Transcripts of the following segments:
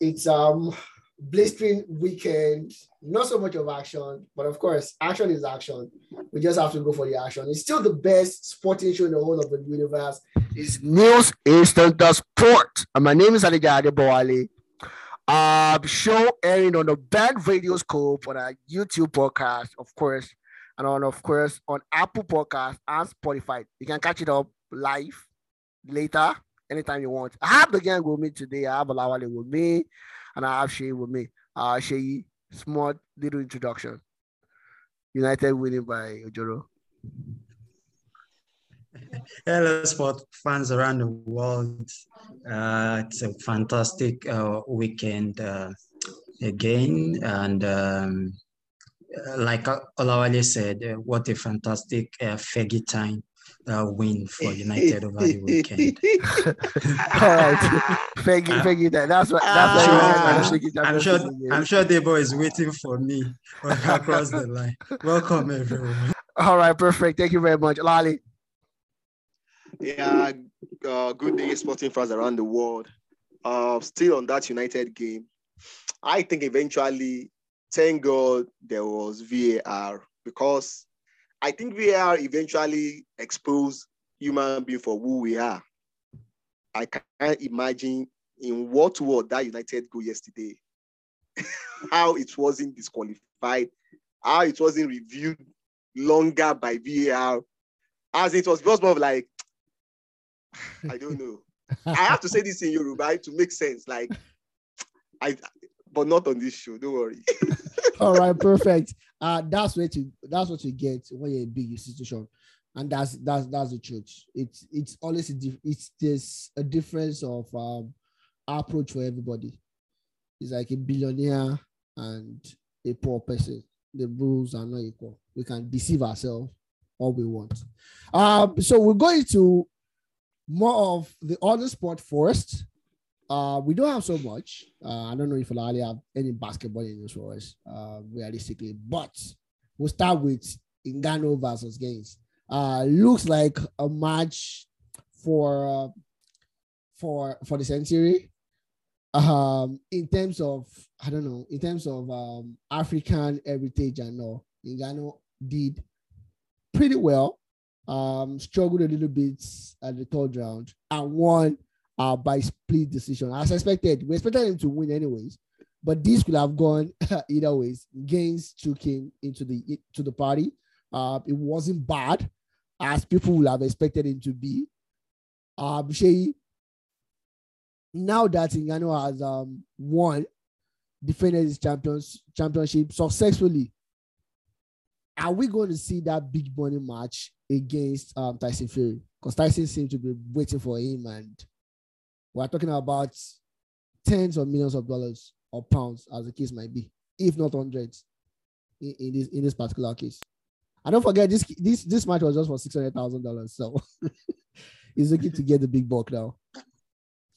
It's um blistering weekend, not so much of action, but of course, action is action. We just have to go for the action. It's still the best sporting show in the whole of the universe. It's News Instant Sport. And my name is Alija Adebowale. Uh, show airing on the Band Radio Scope on our YouTube podcast, of course, and on, of course, on Apple Podcast and Spotify. You can catch it up live later, anytime you want. I have the gang with me today. I have Olawale with me and I have Shay with me. Uh, Shay, small little introduction. United winning by Ojoro. Hello, sport fans around the world. Uh, it's a fantastic uh, weekend uh, again, and um, like Olawale said, uh, what a fantastic uh, Fergie time uh, win for United over the weekend. All right, thank you, thank you. That that's what that's uh, what I'm sure. I'm sure Debo is waiting for me across the line. Welcome, everyone. All right, perfect. Thank you very much, Lali. Yeah, uh, good day, sporting fans around the world. Uh, still on that United game, I think eventually, thank God there was VAR because I think VAR eventually exposed human being for who we are. I can't imagine in what world that United go yesterday, how it wasn't disqualified, how it wasn't reviewed longer by VAR, as it was just more of like, I don't know. I have to say this in Yoruba to make sense. Like, I, but not on this show. Don't worry. All right, perfect. Uh, that's what you that's what you get when you're a big institution, and that's that's that's the truth. It's it's always a it's this a difference of um approach for everybody. It's like a billionaire and a poor person. The rules are not equal. We can deceive ourselves all we want. Um, so we're going to more of the other sport first. Uh, we don't have so much. Uh, I don't know if Lali have any basketball news for us, uh, realistically, but we'll start with Ngannou versus Gaines. Uh, looks like a match for uh, for for the century. Um, in terms of I don't know, in terms of um, African heritage and all, Ngannou did pretty well. Um, struggled a little bit at the third round and won uh, by split decision. As expected, we expected him to win anyways, but this could have gone either ways. Gaines took him into the to the party. Uh, it wasn't bad as people would have expected him to be. Um, now that Ngannou has um, won, defended his champions championship successfully, are we going to see that big money match against um, Tyson Fury? Because Tyson seems to be waiting for him and we're talking about tens of millions of dollars or pounds, as the case might be, if not hundreds, in, in this in this particular case. And don't forget this this this match was just for six hundred thousand dollars, so he's looking to get the big buck now.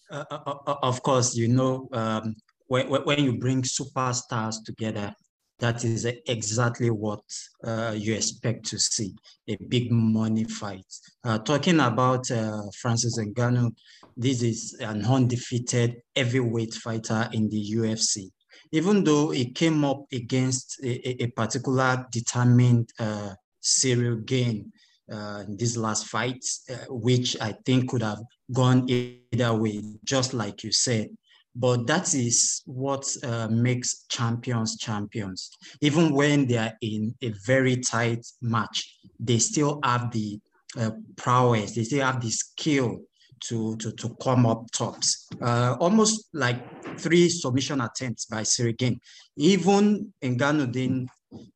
Uh, uh, uh of course, you know um, when when you bring superstars together, that is exactly what uh, you expect to see a big money fight. Uh, talking about uh, Francis Ngannou, this is an undefeated heavyweight fighter in the UFC. Even though he came up against a, a particular determined uh, Ciryl Gane uh, in this last fight, uh, which I think could have gone either way, just like you said. But that is what uh, makes champions champions. Even when they are in a very tight match, they still have the uh, prowess, they still have the skill to, to, to come up tops. Uh, almost like three submission attempts by Gane. Even Ngannou didn't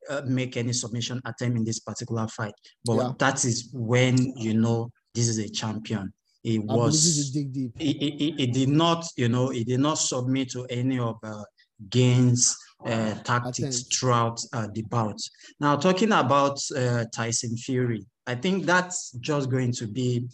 uh, make any submission attempt in this particular fight. But yeah. that is when you know this is a champion he was he, he, he, did not you know he did not submit to any of uh, Gaines's uh, tactics throughout uh, the bout. Now talking about uh, tyson fury i think that's just going to be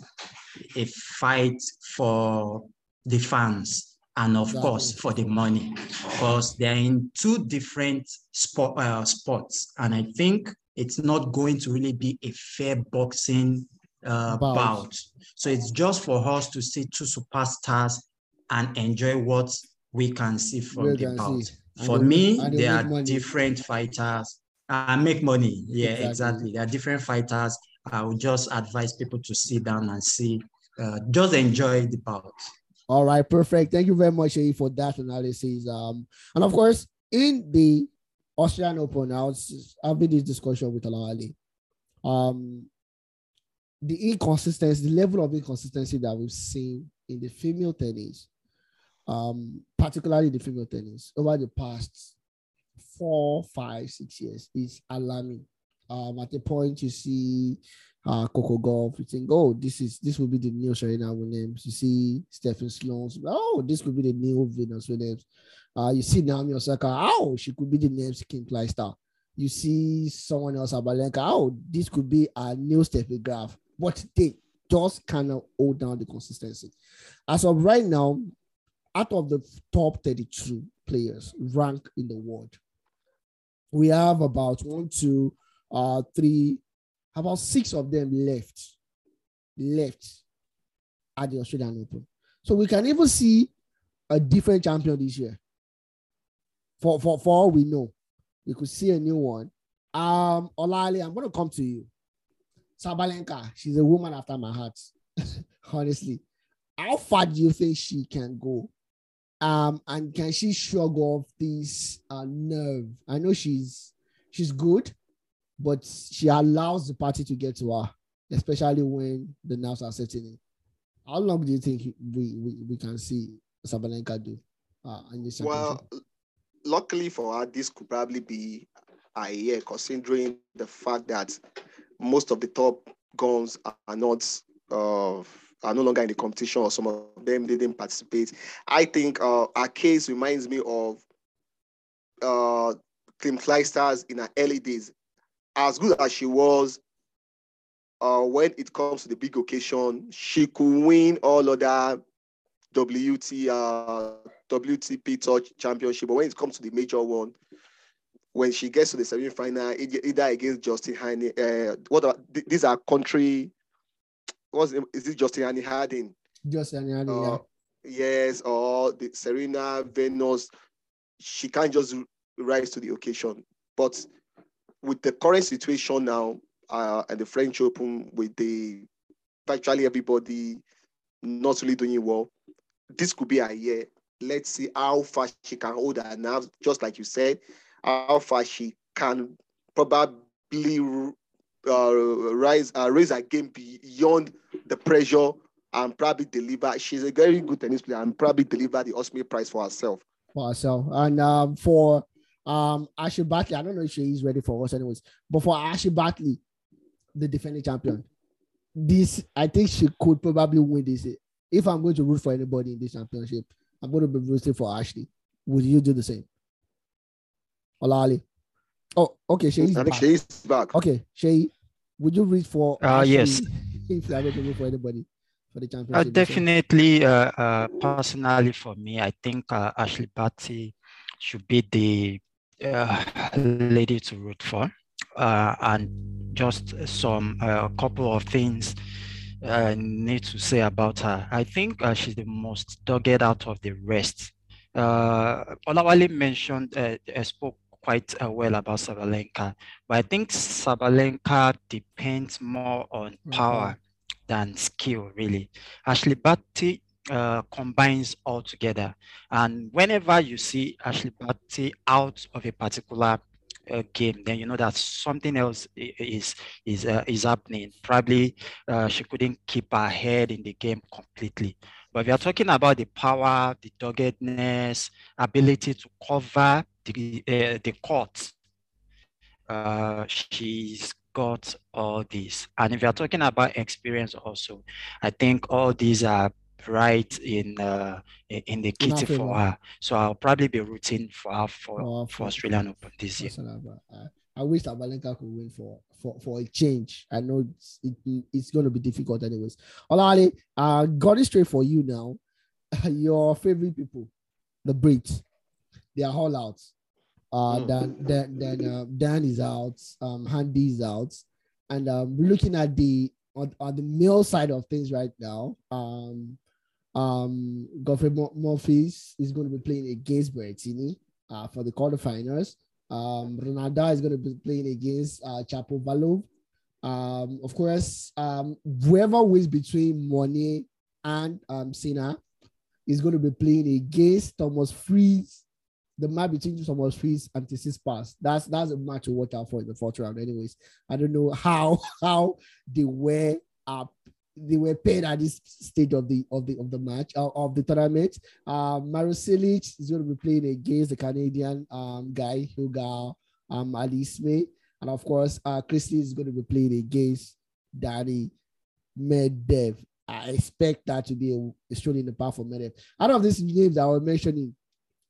a fight for the fans and of exactly. course for the money because they're in two different sport, uh, sports and i think it's not going to really be a fair boxing uh, bout. So it's just for us to see two superstars and enjoy what we can see from We the bout. For they me, and they they are money. different fighters. I make money. Yeah, Exactly. exactly. They are different fighters. I would just advise people to sit down and see, uh, just enjoy the bout. All right, perfect. Thank you very much, for that analysis. Um, and of course, in the Australian Open, I was having this discussion with Alan Ali. Um, the inconsistency, the level of inconsistency that we've seen in the female tennis, um, particularly the female tennis, over the past four, five, six years is alarming. Um, at the point you see uh Coco Gauff, you think, oh, this is this will be the new Serena Williams. You see Stephen Sloan, oh, this could be the new Venus Williams. Uh, you see Naomi Osaka, oh, she could be the next Kim Clijsters. You see someone else, Sabalenka, oh, this could be a new Steffi Graf. But they just cannot hold down the consistency. As of right now, out of the top 32 players ranked in the world, we have about one, two, uh, three, about six of them left, left at the Australian Open. So we can even see a different champion this year. For for for all we know, we could see a new one. Um, Olali, I'm going to come to you. Sabalenka, she's a woman after my heart. Honestly, how far do you think she can go? Um, and can she shrug off this uh, nerve? I know she's she's good, but she allows the party to get to her, especially when the nerves are setting in. How long do you think we we, we can see Sabalenka do uh, in this championship? Well, luckily for her, this could probably be a year, considering the fact that most of the top guns are not uh, are no longer in the competition, or some of them didn't participate. I think uh, our case reminds me of uh, Kim Clijsters in her early days. As good as she was, uh, when it comes to the big occasion, she could win all other WT uh, WTP Touch Championship, but when it comes to the major one, when she gets to the semi-final, either against Justine Henin, uh, what are, these are country, what's it- is it Justine Henin Harding? Just any other, Uh, yes, or the Serena Venus, she can't just rise to the occasion. But with the current situation now, uh, at the French Open, with the virtually everybody not really doing well, this could be a year. Let's see how far she can hold her nerves, just like you said, how far she can probably uh, rise, uh, raise her game beyond the pressure and probably deliver. She's a very good tennis player and probably deliver the Osprey Prize for herself. for herself. And um, for um Ashley Barty, I don't know if she is ready for us, anyways. But for Ashley Barty, the defending champion, this I think she could probably win this. If I'm going to root for anybody in this championship, I'm going to be rooting for Ashley. Would you do the same? Olali. Oh, okay. She's I back. think she is back. Okay, Shay, would you read for? Uh, Ashley yes. If you are going to root for anybody for the Uh, championship. this year? definitely, uh, uh, personally for me, I think uh, Ashley Barty should be the uh, lady to root for. Uh, and just some uh, couple of things I need to say about her. I think uh, she's the most dogged out of the rest. Uh, Olawale mentioned, uh, uh, spoke quite uh, well about Sabalenka, but I think Sabalenka depends more on power power. than skill, really. Ashley Barty uh, combines all together. And whenever you see Ashley Barty out of a particular uh, game, then you know that something else is is uh, is happening. Probably uh, she couldn't keep her head in the game completely. But we are talking about the power, the doggedness, ability to cover the uh, the court. Uh, she's got all these. And if you're talking about experience also, I think all these are right in uh, in the kitty for her. So I'll probably be rooting for her for, For- for Australian Open this year. I, I wish that Valenka could win for for for a change. I know it's it, it's going to be difficult anyways. Olali, uh, got it straight for you now. Your favorite people, the Brits, they are all out. Uh, Mm. Dan Dan Dan, uh, Dan is out. Um, Handy is out, and um, looking at the on, on the male side of things right now, um, Um, Godfrey Murphys is going to be playing against Berrettini uh, for the quarterfinals. Um, Ronaldo is going to be playing against uh, Shapovalov. Um, of course, um, whoever wins between Money and um, Sinner is going to be playing against Thomas Fritz. The match between Thomas Fritz and Tsitsipas. That's that's a match to watch out for in the fourth round. Anyways, I don't know how how they were up they were paid at this stage of the of the of the match uh, of the tournament. Um, Mario is going to be playing against the Canadian um, guy Hugo um, Ali Smith, and of course, uh, Christie is going to be playing against Danny Medvedev. I expect that to be a, a in the path for. Out of these names I was mentioning,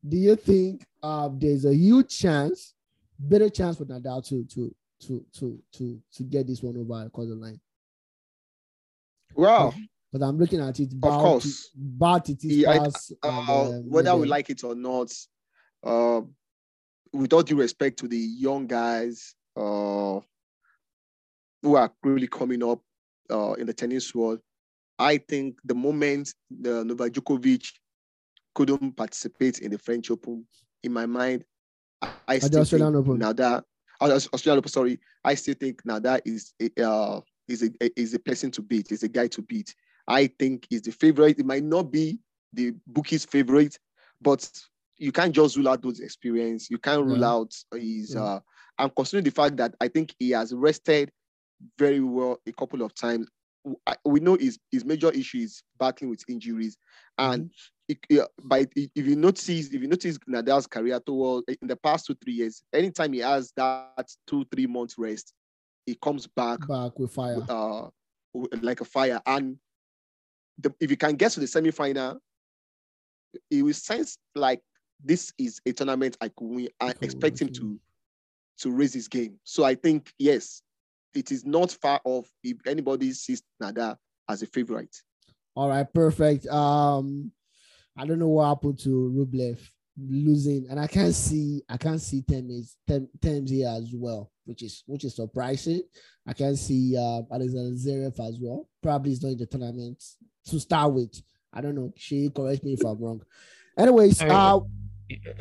do you think uh, there's a huge chance, better chance for Nadal to to to to to to get this one over across the line? Well, but I'm looking at it. Of course, but it is yeah, pass, uh, and, um, whether we like it or not, uh, with all due respect to the young guys uh, who are really coming up uh, in the tennis world, I think the moment the Novak Djokovic couldn't participate in the French Open, in my mind, I, I still Australian think Open. Nada, uh, Australian Open, sorry, I still think Nada is a, uh, is a is a person to beat, is a guy to beat. I think is the favorite. It might not be the bookie's favorite, but you can't just rule out those experience. You can't rule Yeah. out his. Yeah. Uh, and considering the fact that I think he has rested very well a couple of times, we know his his major issue is battling with injuries, and Mm-hmm. it, by if you notice if you notice Nadal's career toward in the past two three years, anytime he has that two three months rest, he comes back back with fire. uh, like a fire. And the, if you can get to the semi-final, it will sense like this is a tournament I could win. I Could expect him to to raise his game. So I think yes, it is not far off if anybody sees Nadal as a favorite. All right, perfect. Um, I don't know what happened to Rublev losing, and I can't see I can't see Thames Tem- Thames here as well, which is which is surprising. I can't see uh, Alexander Zverev as well. Probably is not in the tournament to start with. I don't know. She correct me if I'm wrong. Anyways, uh,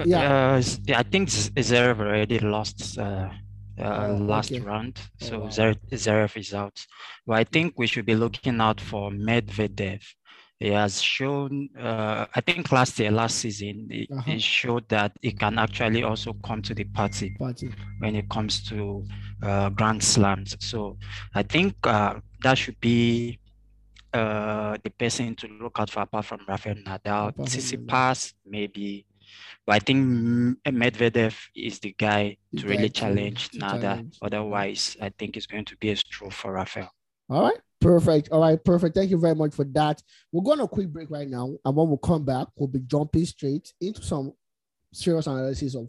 Yeah. Uh, I think Z- Zverev already lost uh, uh, Oh, last okay. round, Oh, so wow. Zverev, Zverev is out. But I think we should be looking out for Medvedev. He has shown, uh, I think last year, last season, he, Uh-huh. showed that he can actually also come to the party party. when it comes to uh, Grand Slams. So I think uh, that should be uh, the person to look out for apart from Rafael Nadal. Apart from Nadal. Tsitsipas, maybe. But I think Medvedev is the guy to really challenge to Nadal. challenge. Otherwise, I think it's going to be a stroll for Rafael. All right, perfect. All right, perfect. Thank you very much for that. We're going on a quick break right now, and when we come back, we'll be jumping straight into some serious analysis of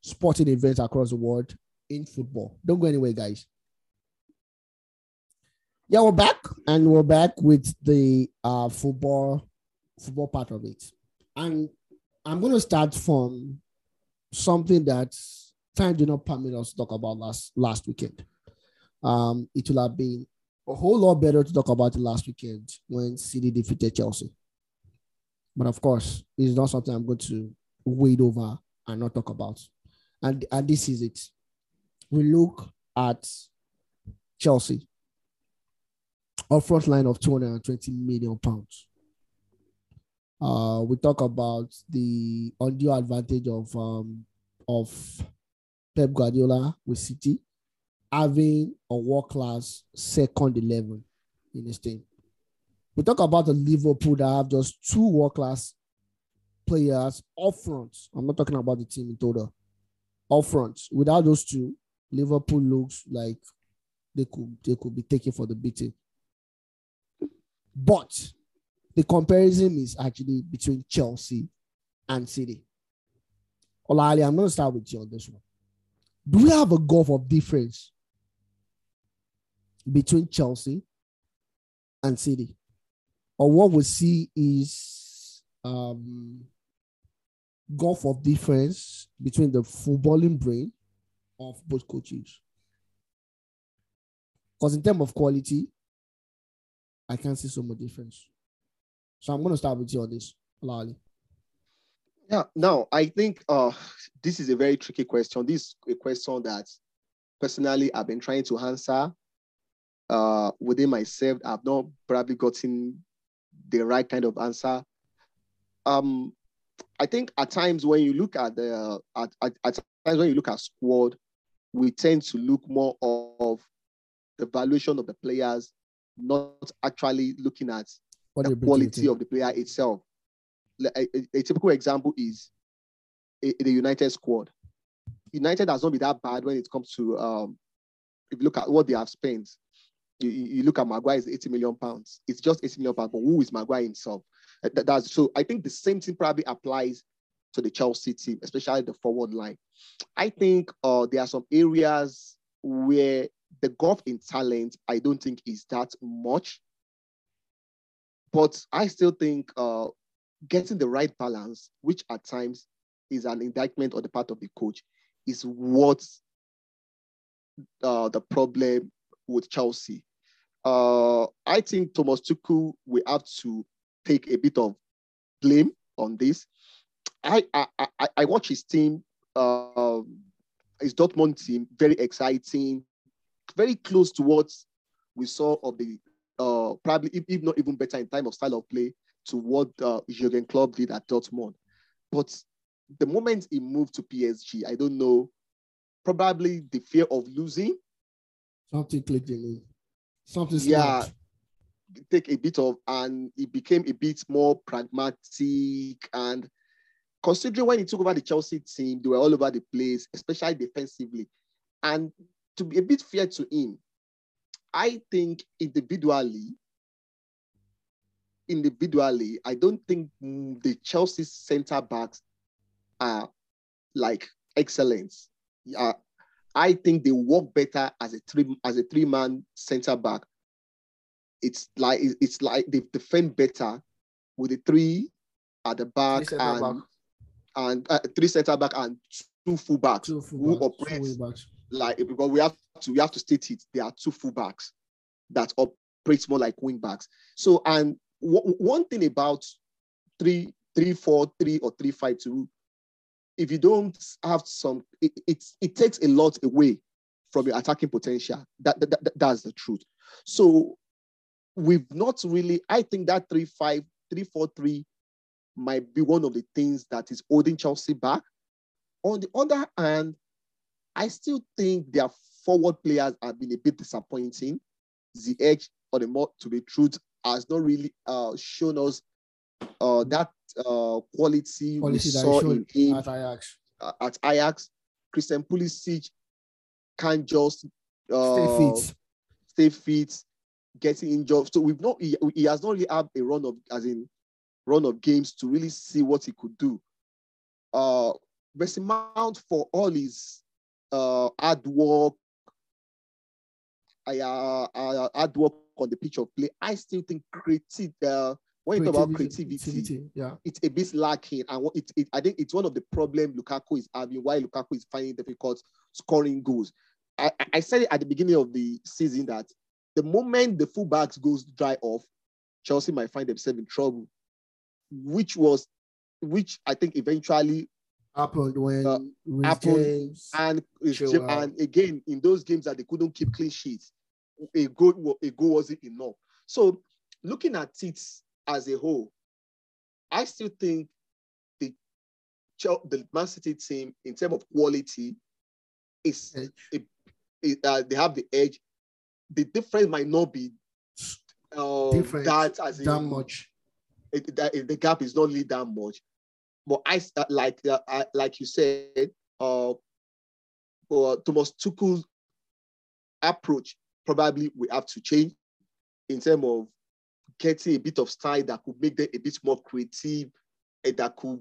sporting events across the world in football. Don't go anywhere, guys. Yeah, we're back, and we're back with the uh, football football part of it, and I'm going to start from something that time did not permit us to talk about last last weekend. Um, it will have been a whole lot better to talk about it last weekend when City defeated Chelsea. But of course, it's not something I'm going to wade over and not talk about. And, and this is it. We look at Chelsea, a front line of 220 million pounds. Uh, we talk about the undue advantage of um, of Pep Guardiola with City having a world class second 11 in his team. We talk about the Liverpool that have just two world class players up front. I'm not talking about the team in total. Up front. Without those two, Liverpool looks like they could they could be taken for the beating. But the comparison is actually between Chelsea and City. Olali, I'm going to start with you on this one. Do we have a gulf of difference between Chelsea and City? Or what we see is um, gulf of difference between the footballing brain of both coaches? Because in terms of quality, I can't see so much difference. So I'm going to start with you on this, Lali. Yeah, now I think uh, this is a very tricky question. This is a question that personally I've been trying to answer uh, within myself. I've not probably gotten the right kind of answer. Um, I think at times when you look at the at, at, at times when you look at squad, we tend to look more of the valuation of the players, not actually looking at the quality of the player itself. A, a- a typical example is a- the United squad. United has not been that bad when it comes to um, if you look at what they have spent. You, you look at Maguire is 80 million pounds. It's just 80 million pounds, but who is Maguire himself? That- that's so I think the same thing probably applies to the Chelsea team, especially the forward line. I think uh, there are some areas where the gulf in talent, I don't think is that much. But I still think uh, getting the right balance, which at times is an indictment on the part of the coach, is what uh, the problem with Chelsea. Uh, I think Thomas Tuchel will have to take a bit of blame on this. I I, I, I watch his team, uh, his Dortmund team, very exciting, very close to what we saw of the uh, probably if, if not even better in time of style of play to what uh, Jurgen Klopp did at Dortmund. But the moment he moved to PSG, I don't know, probably the fear of losing, Something clicked in me. Something Yeah. take a bit of, and he became a bit more pragmatic. And considering when he took over the Chelsea team, they were all over the place, especially defensively. And to be a bit fair to him, I think individually, individually, I don't think the Chelsea centre backs are like excellent. Yeah, I think they work better as a three as a three man centre back. It's like it's like they defend better with the three at the back and back. and uh, three centre back and two full backs Two who fullbacks, two operate. Like because we have to we have to state it. There are two fullbacks that operate more like wing backs. So and w- one thing about three three four three or three five two, if you don't have some, it it, it takes a lot away from your attacking potential. That, that, that- that's the truth. So we've not really. I think that three five three four three might be one of the things that is holding Chelsea back. On the other hand, I still think their forward players have been a bit disappointing. The edge, on the more to be truth, has not really uh, shown us uh, that uh, quality, we Quality that saw in him at Ajax. uh, at Ajax. Christian Pulisic can't just Stay uh, fit. stay fit, getting injured. So we've not he, he has not really had a run of as in run of games to really see what he could do. Uh Mason Mount for all his uh hard work, I, uh, uh, hard work on the pitch of play, I still think creative. Uh, when you talk about creativity, Yeah. it's a bit lacking. And it, it, I think it's one of the problems Lukaku is having, why Lukaku is finding difficult scoring goals. I, I- I said it at the beginning of the season that the moment the fullbacks goes dry off, Chelsea might find themselves in trouble, which was, which I think eventually, Happened when Uh, happened James. and it's Chill ju- out. and again in those games that they couldn't keep clean sheets, a goal a goal wasn't enough. So looking at it as a whole, I still think the the Man City team in terms of quality is it, it, uh, they have the edge. The difference might not be uh, that as that in- much. it, that, the gap is not really that much. But I uh, like uh, I, like you said, uh, uh, Thomas Tuchel's approach probably we have to change in terms of getting a bit of style that could make them a bit more creative and that could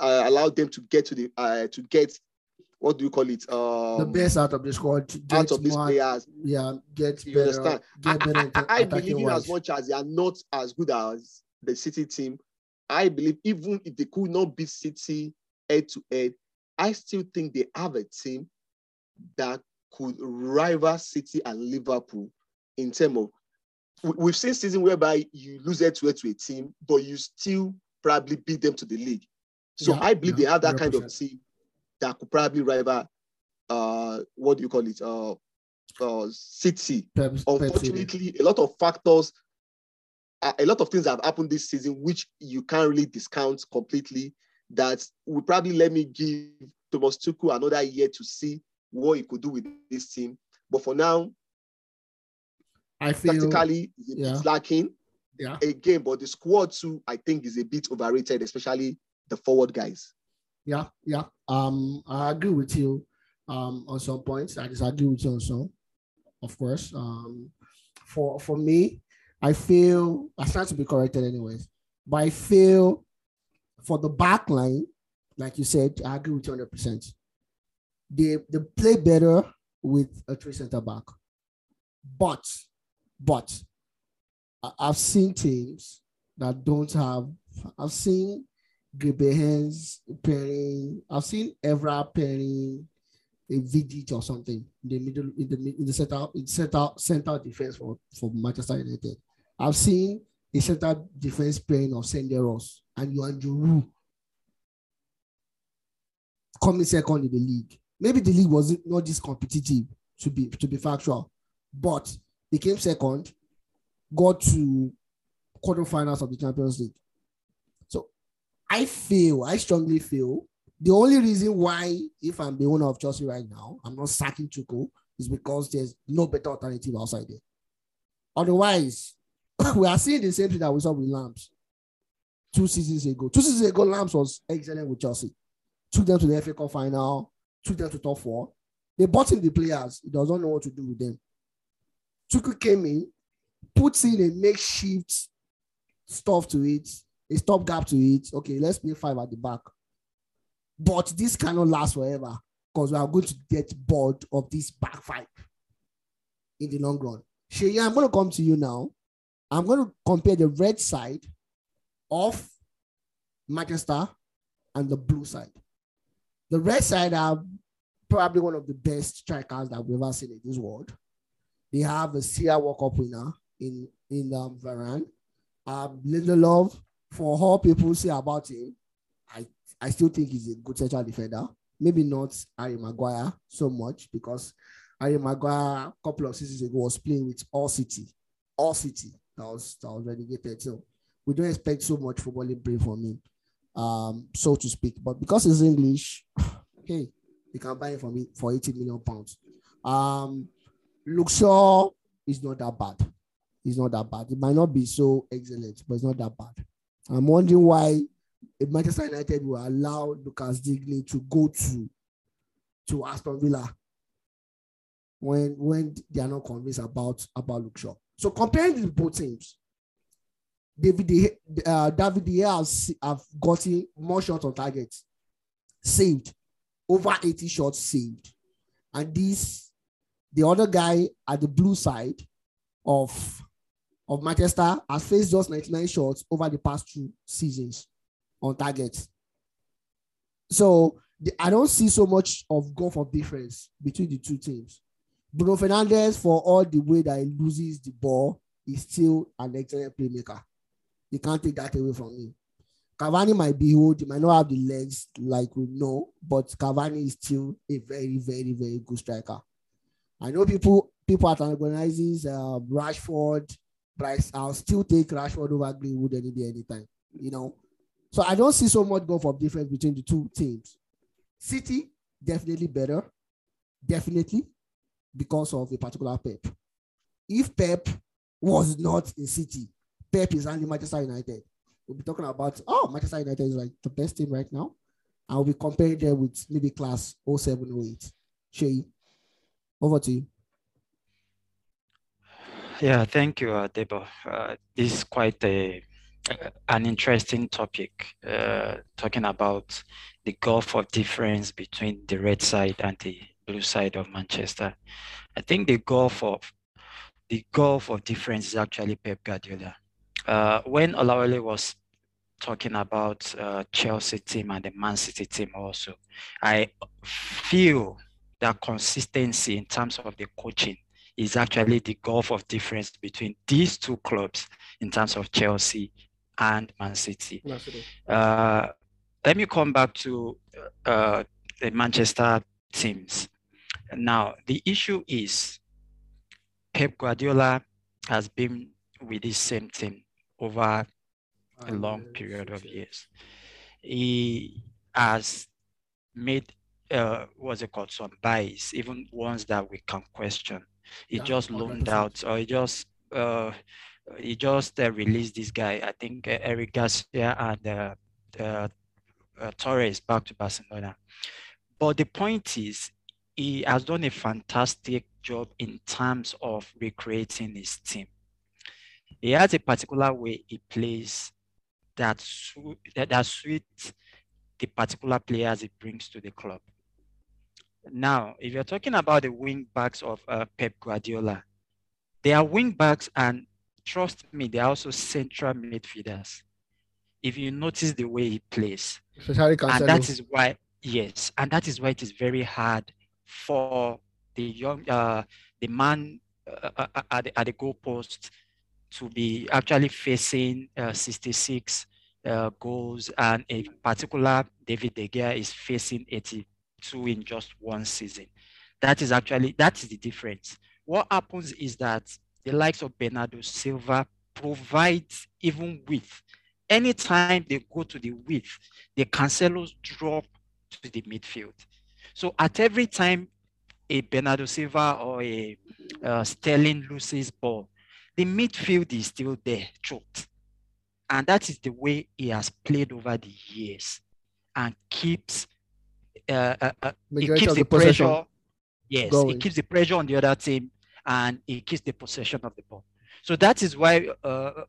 uh, allow them to get to the uh, to get what do you call it um, the best out of the squad. to out of these more, players. yeah, get You better, understand? get better I, I, I believe in as much as they are not as good as the City team, I believe even if they could not beat City head to head, I still think they have a team that could rival City and Liverpool in terms of we've seen season whereby you lose it to head to a team, but you still probably beat them to the league. So Yeah, I believe yeah, they have that kind of team that could probably rival uh what do you call it? Uh, uh City. Pep, Pep City. Unfortunately, a lot of factors, a lot of things have happened this season, which you can't really discount completely. That will probably let me give Thomas Tuchel another year to see what he could do with this team. But for now, I feel tactically, yeah. lacking yeah. again. But the squad too, I think, is a bit overrated, especially the forward guys. Yeah, yeah. Um, I agree with you um on some points. I disagree with you on some, of course. Um, for for me, I feel I stand to be corrected anyways, but I feel for the back line, like you said, I agree with you 100 percent. They they play better with a three center back, but but I've seen teams that don't have. I've seen Gilbert pairing. I've seen Evra pairing a Vidic or something in the middle in the in the center in center center defense for, for Manchester United. I've seen a center defense pairing of Senderos and Johan Djourou coming second in the league. Maybe the league was not this competitive to be to be factual, but they came second, got to quarterfinals of the Champions League. So I feel, I strongly feel the only reason why, if I'm the owner of Chelsea right now, I'm not sacking Tuchel is because there's no better alternative outside there. Otherwise, we are seeing the same thing that we saw with Lamps two seasons ago. Two seasons ago, Lamps was excellent with Chelsea. Took them to the FA Cup final, took them to top four. They bought in the players. He doesn't know what to do with them. Tuchel came in, puts in a makeshift stuff to it, a stopgap to it. Okay, let's play five at the back. But this cannot last forever because we are going to get bored of this back five in the long run. Shea, I'm going to come to you now. I'm going to compare the red side of Manchester and the blue side. The red side are probably one of the best strikers that we've ever seen in this world. They have a Sia World Cup winner in in um, Varane. Um, Lindelof, for all people say about him, I I still think he's a good central defender. Maybe not Harry Maguire so much because Harry Maguire a couple of seasons ago was playing with Hull City, Hull City that was that was relegated. So we don't expect so much footballing brain from him, um, so to speak. But because it's English, hey, you can buy it for me for 80 million pounds. Um, Shaw is not that bad. It's not that bad. It might not be so excellent, but it's not that bad. I'm wondering why Manchester United will allow Lucas Digne to go to to Aston Villa when when they are not convinced about about Luke Shaw. So comparing the both teams, David uh, David De Gea have gotten more shots on target, saved over 80 shots saved, and this the other guy at the blue side of of Manchester has faced just 99 shots over the past two seasons on target. So the, I don't see so much of gulf of difference between the two teams. Bruno Fernandes, for all the way that he loses the ball, is still an excellent playmaker. You can't take that away from him. Cavani might be old, he might not have the legs like we know, but Cavani is still a very, very, very good striker. I know people people are antagonizing uh, Rashford, I, I'll still take Rashford over Greenwood any day, anytime. You know, so I don't see so much gulf of difference between the two teams. City definitely better, definitely because of a particular Pep. If Pep was not in City, Pep is only Manchester United. We'll be talking about oh Manchester United is like the best team right now. We'll be comparing them with maybe class 0708. Shay, over to you. Yeah, thank you, uh, Debo. Uh, this is quite a uh, an interesting topic, uh, talking about the gulf of difference between the red side and the blue side of Manchester. I think the gulf of the gulf of difference is actually Pep Guardiola. Uh, when Olawale was talking about uh, Chelsea team and the Man City team also, I feel that consistency in terms of the coaching is actually the gulf of difference between these two clubs in terms of Chelsea and Man City. Uh, let me come back to uh, the Manchester teams. Now, the issue is Pep Guardiola has been with this same team over a long period of years. He has made uh, what's it called some buys, even ones that we can question. He yeah, just loaned 100%. out, or he just uh, he just uh, released this guy. I think uh, Eric Garcia and uh, uh, Torres back to Barcelona. But the point is, he has done a fantastic job in terms of recreating his team. He has a particular way he plays that, su- that, that suits the particular players he brings to the club. Now, if you're talking about the wing backs of uh, Pep Guardiola, they are wing backs, and trust me, they're also central midfielders. If you notice the way he plays, and that is why, yes, and that is why it is very hard for the young, uh, the man uh, uh, uh at, the, at the goalpost to be actually facing uh, 66 uh, goals, and in particular, David De Gea is facing 82 in just one season. That is actually that is the difference. What happens is that the likes of Bernardo Silva provides even width. Anytime they go to the width, the Cancelos drop to the midfield. So at every time a Bernardo Silva or a uh, Sterling loses ball, the midfield is still there, choked. And that is the way he has played over the years and keeps uh, uh, uh it keeps the, the pressure. Yes, going. it keeps the pressure on the other team and it keeps the possession of the ball. So that is why, uh,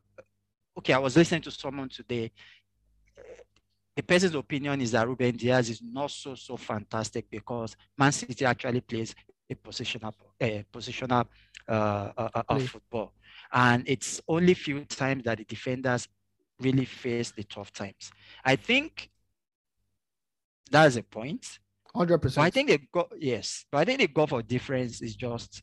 okay, I was listening to someone today. The person's opinion is that Ruben Dias is not so so fantastic because Man City actually plays a positional a positional uh, uh, of football, and it's only few times that the defenders really face the tough times. I think that's a point. Hundred percent. I think they got yes, but I think the goal for difference is just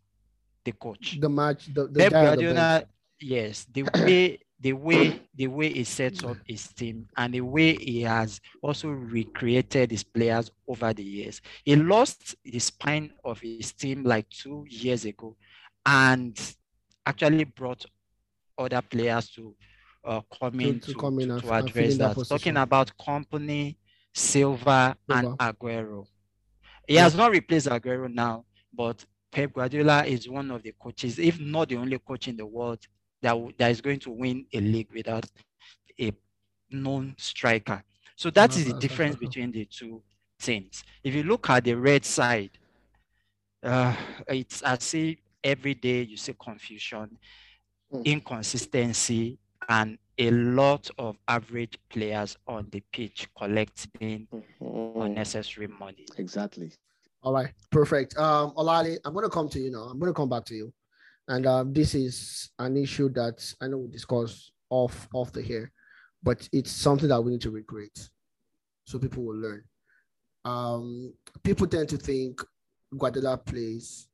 the coach. The match, the, the Pep Guardiola, yes, the way the way the way he sets up his team and the way he has also recreated his players over the years. He lost the spine of his team like two years ago, and actually brought other players to uh, coming to, to, to, come in to, to address that. that Talking about Kompany, Silva, and Aguero. He yeah. has not replaced Aguero now, but Pep Guardiola is one of the coaches, if not the only coach in the world, that, that is going to win a league without a known striker. So that is the difference between the two teams. If you look at the red side, uh, it's as if every day you see confusion, mm. inconsistency, and a lot of average players on the pitch collecting mm-hmm. unnecessary money. Exactly. All right, perfect. Um, Olali, I'm going to come to you now. I'm going to come back to you, and um, this is an issue that I know we discuss off off the hair, but it's something that we need to recreate, so people will learn. Um, people tend to think Guardiola plays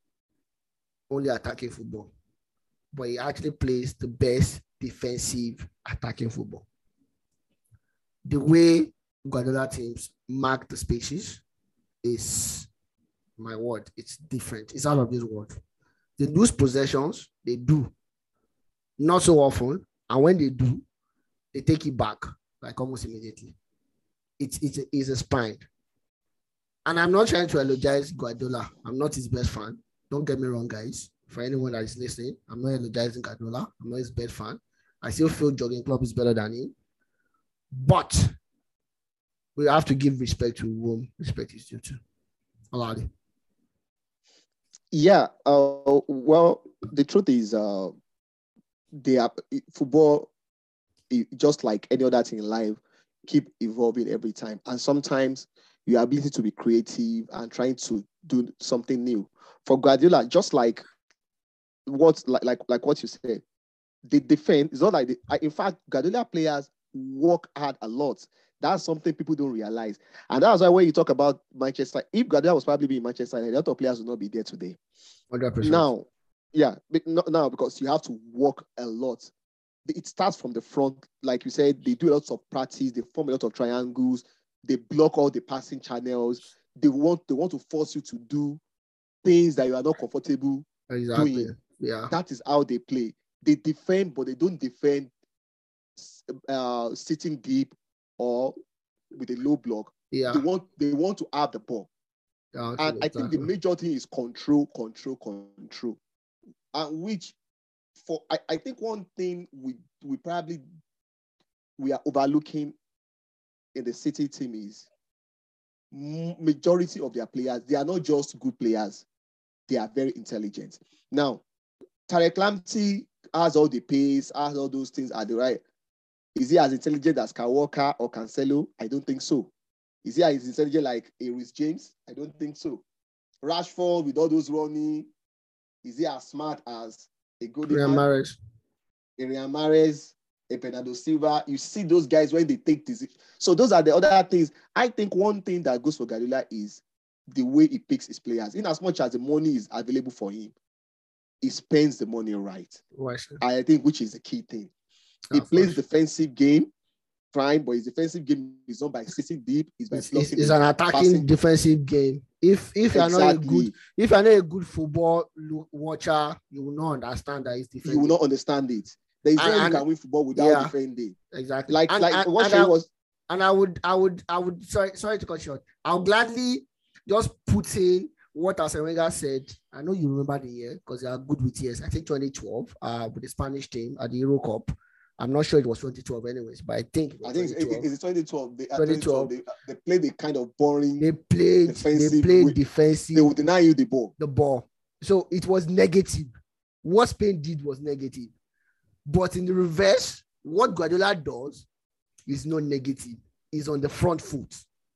only attacking football, but he actually plays the best defensive attacking football. The way Guardiola teams mark the spaces is my word, it's different. It's out of this world. They lose possessions, they do. Not so often. And when they do, they take it back like almost immediately. It's it's a, it's a spine. And I'm not trying to eulogize Guardiola. I'm not his best fan. Don't get me wrong, guys. For anyone that is listening, I'm not eulogizing Guardiola. I'm not his best fan. I still feel Jurgen Klopp is better than him. But we have to give respect to whom respect is due to. Aladi. Yeah. Uh, well, the truth is, uh, they are football, just like any other thing in life, keep evolving every time. And sometimes your ability to be creative and trying to do something new. For Guardiola, just like what like like, like what you said, they defend. It's not like in fact, Guardiola players work hard a lot. That's something people don't realize. And that's why when you talk about Manchester, if Guardiola was probably be in Manchester, a lot of players would not be there today. 100%. Now, yeah, but not now because you have to work a lot. It starts from the front, like you said. They do lots of practice. They form a lot of triangles. They block all the passing channels. They want they want to force you to do things that you are not comfortable Exactly. doing. Yeah. That is how they play. They defend, but they don't defend uh, sitting deep or with a low block. Yeah. They want they want to have the ball. yeah, And I think the major thing is control, control, control. And which for I, I think one thing we we probably we are overlooking in the city team is majority of their players, they are not just good players, they are very intelligent. Now, Tariq Lamptey has all the pace, has all those things at the right. Is he as intelligent as Walker or Cancelo? I don't think so. Is he as intelligent like Reece James? I don't think so. Rashford with all those running, is he as smart as a good Riyad Mahrez. Riyad Mahrez, a Bernardo Silva. You see those guys when they take this. So those are the other things. I think one thing that goes for Guardiola is the way he picks his players. In as much as the money is available for him, he spends the money right. Wisely. I think which is the key thing. He Yeah, plays defensive game, fine, but his defensive game is not by sitting deep, it's by It's, it's, it's an attacking passing. defensive game. If if you're not a good if you're not a good football watcher, you will not understand that it's defensive. You will not understand it. There is no And- way you can win football without yeah. defending. exactly Like And- like and- what and I- was and I would, I would, I would. Sorry, sorry to cut short. I'll gladly just put in what Arsene Wenger said. I know you remember the year because they are good with years. I think 2012, uh, with the Spanish team at the Euro Cup. I'm not sure it was 2012, anyways, but I think it was I think 2012. it's 2012. They, uh, 2012. 2012. They, they played the kind of boring. they played, they defensive played defensive. They would deny you the ball. the ball. So it was negative. What Spain did was negative. But in the reverse, what Guardiola does is not negative. He's on the front foot.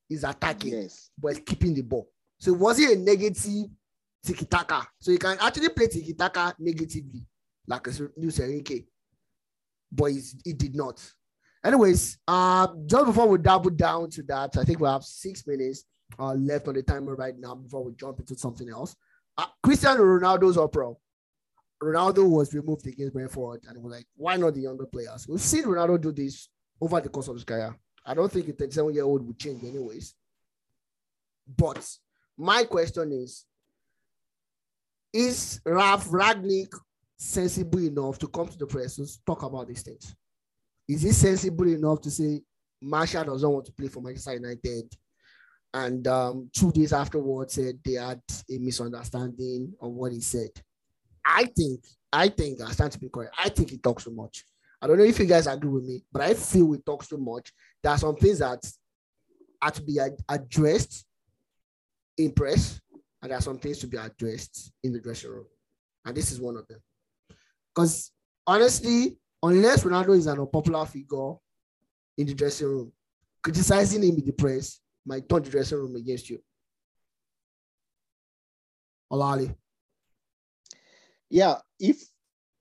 He's attacking, Yes. but he's keeping the ball. So it wasn't a negative tiki taka. So you can actually play tiki taka negatively, like a Luis Enrique. But he did not. Anyways, uh, just before we double down to that, I think we have six minutes uh, left on the timer right now before we jump into something else. Uh, Cristiano Ronaldo's up. Ronaldo was removed against Brentford, and it was like, why not the younger players? We've seen Ronaldo do this over the course of his career. I don't think a 37 year old would change, anyways. But my question is Is Ralf Rangnick sensible enough to come to the press talk about these things? Is he sensible enough to say Martial doesn't want to play for Manchester United? And um, two days afterwards, said they had a misunderstanding on what he said. I think, I think, I stand to be correct. I think he talks too much. I don't know if you guys agree with me, but I feel he talks too much. There are some things that are to be ad- addressed in press, and there are some things to be addressed in the dressing room. And this is one of them. Because honestly, unless Ronaldo is an unpopular figure in the dressing room, criticizing him in the press might turn the dressing room against you. Olali. Yeah. If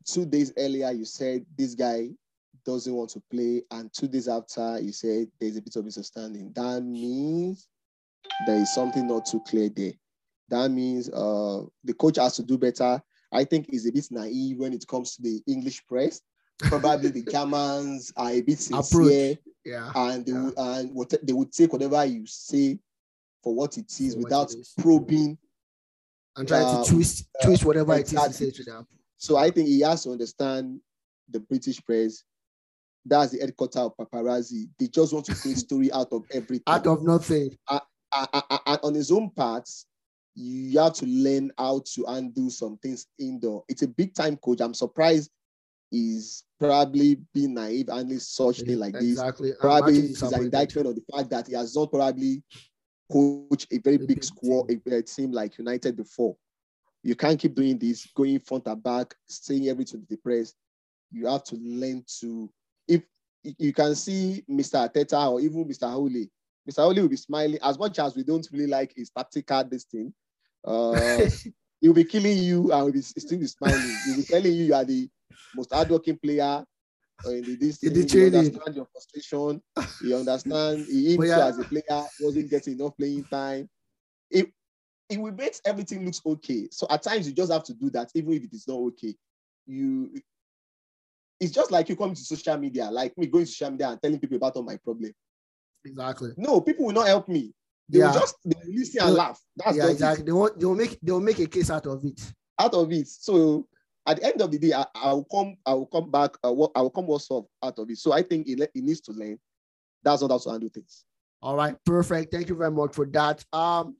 two days earlier you said this guy doesn't want to play, and two days after you said there's a bit of misunderstanding, that means there is something not too clear there. That means uh, the coach has to do better. I think he's a bit naive when it comes to the English press. Probably the Germans are a bit sincere. Yeah. and they Yeah. would and what they would take whatever you say for what it is For without it is. probing. And trying Um, to twist twist whatever it is to say to them. So I think he has to understand the British press. That's the headquarters of paparazzi. They just want to create a story out of everything. Out of nothing. A- a- on his own part, you have to learn how to undo some things indoor. It's a big time coach. I'm surprised he's probably being naive and such thing like this. exactly. I'm probably is an indictment of the fact that he has not probably coached a very big big squad, a, a team like United before. You can't keep doing this, going front and back, saying everything to the press. You have to learn to, if you can see Mr. Arteta or even Mr. Holy, Mr. Holy will be smiling as much as we don't really like his tactical this thing. Uh, he'll be killing you and will be still be smiling. He'll be telling you you are the most hardworking player uh, in the this In the He training. understand your frustration. He understand he himself yeah. as a player wasn't getting enough playing time. It it will make everything looks okay. So at times you just have to do that, even if it is not okay. You it's just like you come to social media, like me going to social media and telling people about all my problem. Exactly. No, people will not help me. They Yeah. will just they will listen and laugh. That's yeah, exactly. They will, they will make they will make a case out of it. out of it. So at the end of the day, I, I will come, I will come back, I will, I will come up out of it. So I think it, it needs to learn. That's not how to handle things. All right, perfect. Thank you very much for that. Um,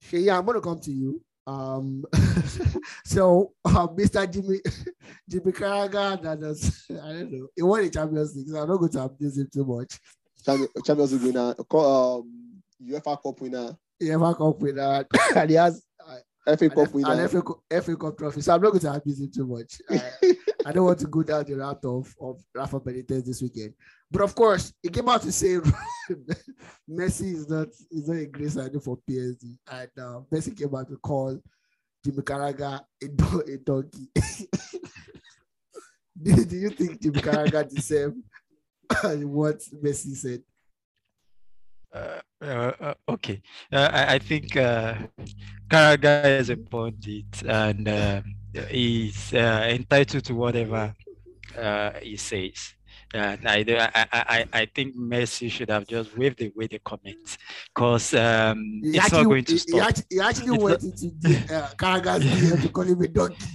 Shea, I'm gonna come to you. Um, so uh, Mr. Jimmy Jimmy Carragher, that is, I don't know, he won the Champions League. So I'm not going to abuse him too much. Champions League winner, um, UEFA Cup winner, come with that, and he has uh, FA Cup winner. an FA, Cup- FA Cup trophy. So I'm not going to abuse him too much. I, I don't want to go down the route of, of Rafa Benitez this weekend. But of course, he came out to say Messi is not is not a great signing for PSG. And uh, Messi came out to call Jimmy Carragher a, do- a donkey. do, do you think Jimmy Carragher deserved what Messi said? Uh, uh, uh, okay, uh, I, I think uh, Carragher is a pundit and um, he's uh, entitled to whatever uh, he says. And I, I, I, think Messi should have just waved away the comments because um, it's not going to stop. He actually, he actually went into the, uh, Carragher's to call him a donkey.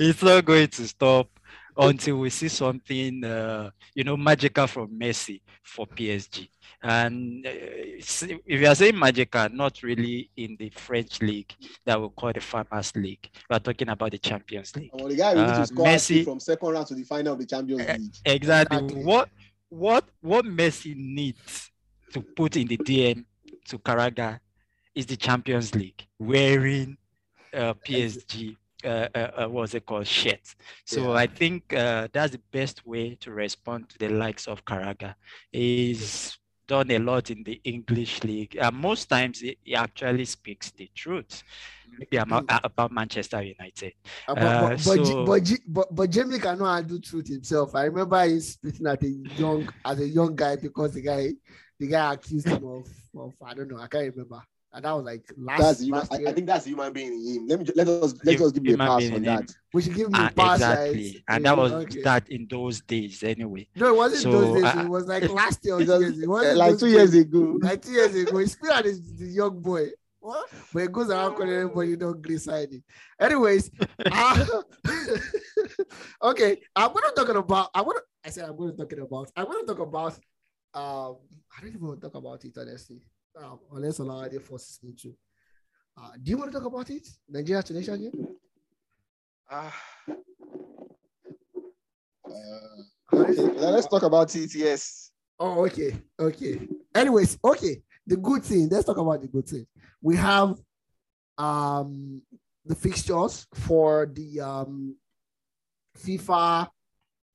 it's not going to stop until we see something, uh, you know, magical from Messi for PSG. And uh, if you are saying magical, not really in the French league that we call the Farmers League. We are talking about the Champions League. Oh, the guy Uh, Messi- from second round to the final of the Champions League. Exactly. Exactly. What what what Messi needs to put in the DM to Carragher is the Champions League wearing uh, PSG. Uh, uh, uh, what's it called? Shit. So Yeah. I think uh, that's the best way to respond to the likes of Carragher. He's done a lot in the English league, and most times he, he actually speaks the truth. Maybe I'm about Manchester United. Uh, but, Uh, but, so- but, but, but Jamie cannot handle truth himself. I remember him speaking at a young as a young guy because the guy the guy accused him of, of I don't know, I can't remember. And that was like last, That's human, last I, year. I think that's the human being in him. Let me let us let's give me a pass being on that. him. we should give him Ah, a pass. exactly. right? And that was Okay. that in those days anyway. No, it wasn't So, those days. uh, it was like last year or It was. It wasn't like two years days. ago. Like two years ago. He's still at this, this young boy. What? But he goes around calling everybody don't green signing. Anyways, uh, okay, I'm gonna talk about. I want. to I said I'm gonna talk about. I'm gonna talk about. Um, I don't even want to talk about it honestly. Um, unless Olawale forces me to. Uh, do you want to talk about it? Nigeria Tunisia game. Ah. Uh, okay, let's talk about it. Yes. Oh, okay, okay. Anyways, okay. The good thing. Let's talk about the good thing. We have um the fixtures for the um FIFA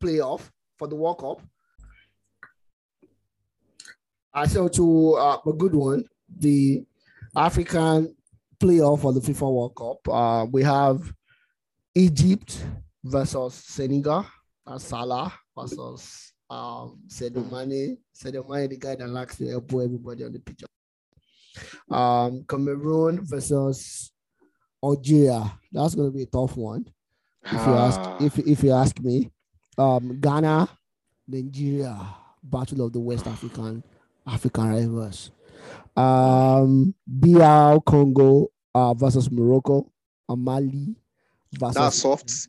playoff for the World Cup. Uh, so to uh, a good one, the African playoff for the FIFA World Cup. Uh, we have Egypt versus Senegal. That's Salah versus um Sadio Mane. Sadio Mane, the guy that likes to elbow everybody on the picture. Um, Cameroon versus Algeria. That's gonna be a tough one. If you ask, Ah. if if you ask me, um, Ghana, Nigeria, battle of the West African African rivals. Um, DR Congo uh, versus Morocco, Mali versus That's soft.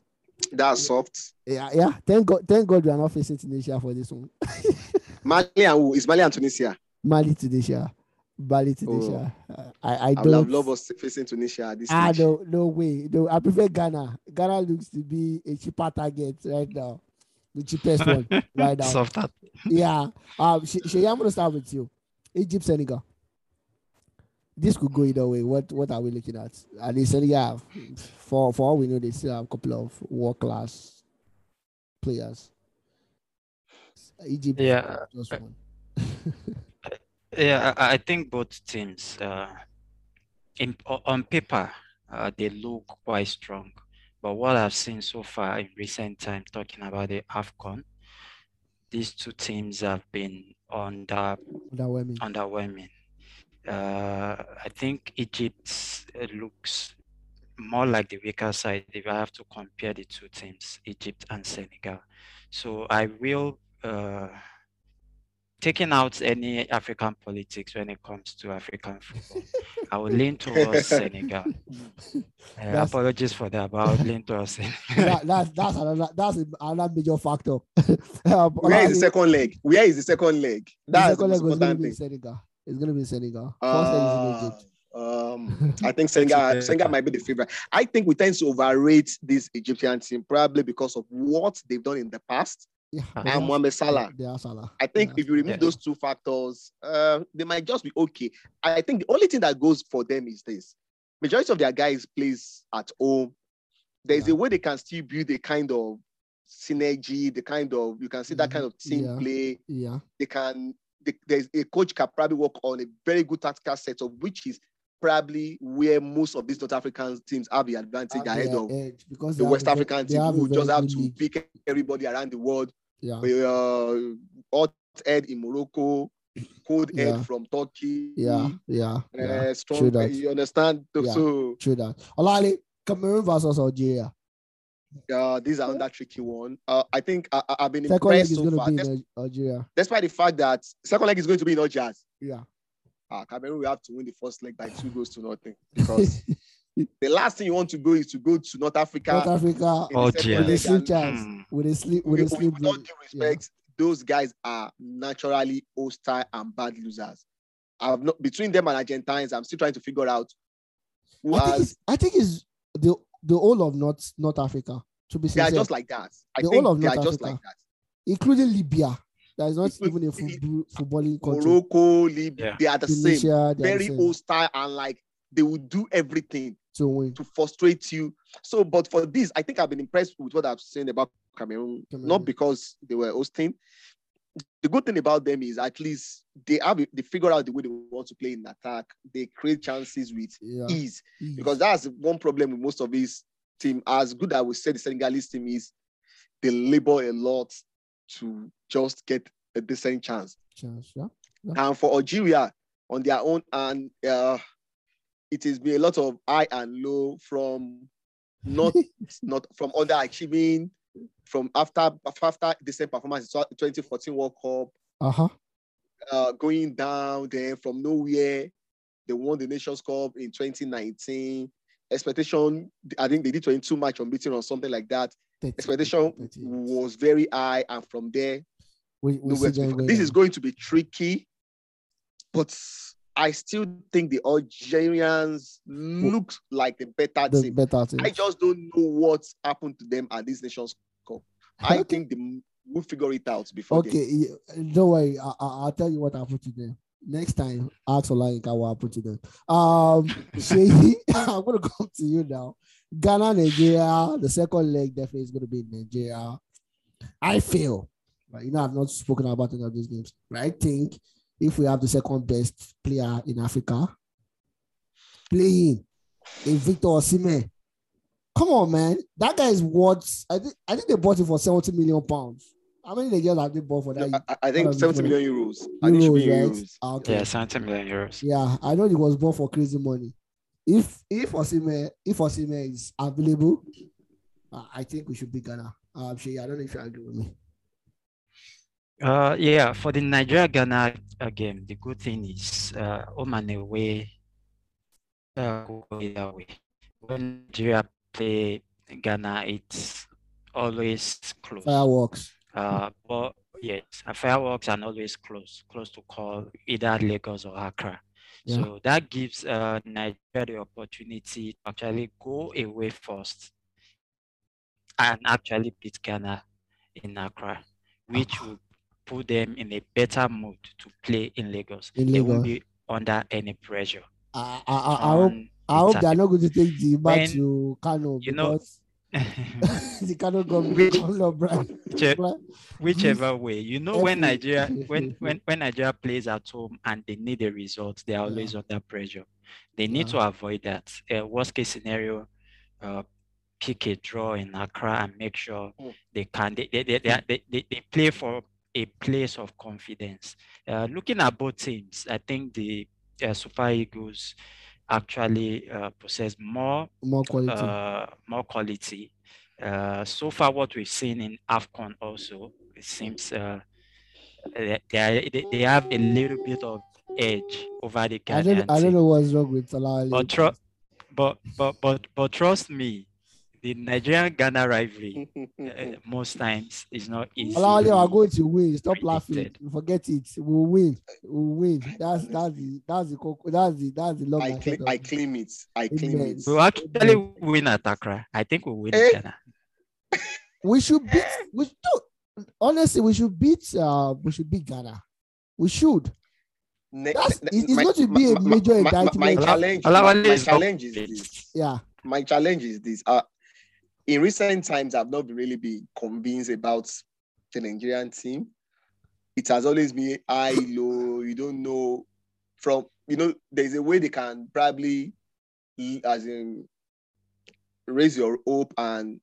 That's soft. yeah, yeah. Thank God, thank God we are not facing Tunisia for this one. Mali and who? Is Mali and Tunisia? Mali Tunisia, Mali Tunisia. Uh, I I I don't. loved us facing Tunisia at this Ah stage. no no way no I prefer Ghana. Ghana looks to be a cheaper target right now, the cheapest one right now. Soft that. Yeah. Um, Sh- Shay, I'm gonna start with you. Egypt, Senegal. This could go either way. What what are we looking at? And the Senegal, for for all we know, they still have a couple of world class players. Egypt, Yeah, just one. Yeah, I, I think both teams, uh, in, on paper, uh, they look quite strong. But what I've seen so far in recent time, talking about the AFCON, these two teams have been under Underwhelming. underwhelming. Uh, I think Egypt uh, looks more like the weaker side if I have to compare the two teams, Egypt and Senegal. So I will, uh, taking out any African politics when it comes to African football, I will lean towards Senegal. Uh, That's- apologies for that, but I'll lean towards Senegal. that, that's that's another that's another major factor. um, Where is the second leg? Where is the second leg? That's the second leg was going to be. Senegal. It's going to be Senegal. First leg is Uh, um, I think Senegal. Senegal might be the favorite. I think we tend to overrate this Egyptian team probably because of what they've done in the past. Yeah, and they And Mohamed Salah. They are Salah. I think Yeah. if you remove Yes. those two factors, uh, they might just be okay. I think the only thing that goes for them is this: majority of their guys plays at home. There's Yeah. a way they can still build a kind of synergy, the kind of you can see that Mhm. kind of team Yeah. play. Yeah, They can. They, there's a coach can probably work on a very good tactical setup, which is probably where most of these North African teams have the advantage ahead of because the West have a ve- African team who just have to league. pick everybody around the world Yeah, uh, hot head in Morocco, cold head from Turkey. yeah, yeah, yeah. Uh, True strong. that. You understand? Yeah. So True that. Olali, Cameroon versus Algeria. uh, these are another tricky one. Uh, I think I, I've been Second leg impressed is so going to far. be Des- Algeria. despite the fact that second leg is going to be in Algiers. Yeah. Uh, Cameroon will have to win the first leg by two goals to nothing because the last thing you want to go is to go to North Africa. North Africa the Oh, second dear. with a sleep chance. Hmm. With a sleep. with, With a with, sleep. with all due yeah. respect, those guys are naturally hostile and bad losers. I've not between them and Argentines. I'm still trying to figure out who I think has. it's, I think it's the the whole of North North Africa. To be They are just like that. I The think whole of they are North just Africa. like that. including Libya. That is not Include- even a football, footballing country. Morocco, Libya, Yeah. they are the same. Tunisia, they are the Very same hostile and like they will do everything to win. to frustrate you. So, but for this, I think I've been impressed with what I've seen about Cameroon, Cameroon. not because they were hosting. The good thing about them is at least they have they figure out the way they want to play in attack. They create chances with Yeah, ease because that's one problem with most of these team. As good as we said, the Senegalese team is they labor a lot to just get a decent chance. chance. Yeah, And for Algeria on their own, and uh, it has been a lot of high and low from not not from underachieving, from after after decent performance in 2014 World Cup, uh huh. uh, going down, then from nowhere, they won the Nations Cup in 2019. Expectation, I think they did 22 match unbeaten or something like that. Expectation was very high, and from there, We, we nowhere see them This is going to be tricky, but I still think the Algerians look like the better the team. better team. I just don't know what happened to them at this Nations Cup. I Okay. think they will figure it out before. then. Okay, yeah, don't worry. I, I, I'll tell you what happened to them. Next time, ask Olayinka what happened to them. Um, Sheyi, I'm going to come to you now. Ghana, Nigeria, the second leg definitely is going to be in Nigeria. I feel, right? You know, I've not spoken about any of these games, but I think if we have the second best player in Africa playing in Victor Osimhen, come on, man, that guy is worth. I think I think they bought him for 70 million pounds. How many Nigerians have they bought for that? No, I, I What think are 70 euros. I think it should be Euros, right? euros. Ah, Okay. Yeah, 70 million euros. Yeah, I know he was bought for crazy money. If if Osimhen if Osimhen is available, I think we should be Ghana. Um, Shay, I don't know if you agree with me. Uh, yeah, for the Nigeria Ghana uh, game, the good thing is uh, home and away uh, go either way. When Nigeria play Ghana, it's always close. Fireworks. Uh, but yes, fireworks are always close, close to call either Lagos or Accra. Yeah. So that gives uh, Nigeria the opportunity to actually go away first and actually beat Ghana in Accra, which will put them in a better mood to play in Lagos. In They won't be under any pressure. I I, I, I hope I hope they are not going to take the back When- to Kano you know- the Kano government Which- whichever way you know when nigeria when when when nigeria plays at home and they need a result they are Yeah. always under pressure they need Yeah. to avoid that uh, worst case scenario uh, pick a draw in accra and make sure Mm. they can they, they, they, they, they, they play for a place of confidence uh, looking at both teams i think the uh, Super Eagles actually uh, possess more More quality. uh, more quality. Uh, so far, what we've seen in AFCON also, it seems uh, they, they, they, have a little bit of edge over the I don't I don't know what's wrong with Salah. But, tru- but, but, but, but trust me, the Nigerian Ghana rivalry uh, most times is not easy. Alali are going to win. Stop laughing. Forget it. We'll win. We'll win. That's that's the that's the coco- that's the that's the long I, and claim, I it. claim it. I claim Amen. it. We'll actually win at Accra. I think we'll win Eh? Ghana. We should beat. We should, honestly, we should beat. Uh, we should beat Ghana. We should. Ne- That's- ne- it- it's going to be a major my- my- indictment. My Ala- challenge, my, my challenge is this. Yeah. My challenge is this. Uh, in recent times, I've not really been convinced about the Nigerian team. It has always been high, low. You don't know from you know. There's a way they can probably, as in, raise your hope and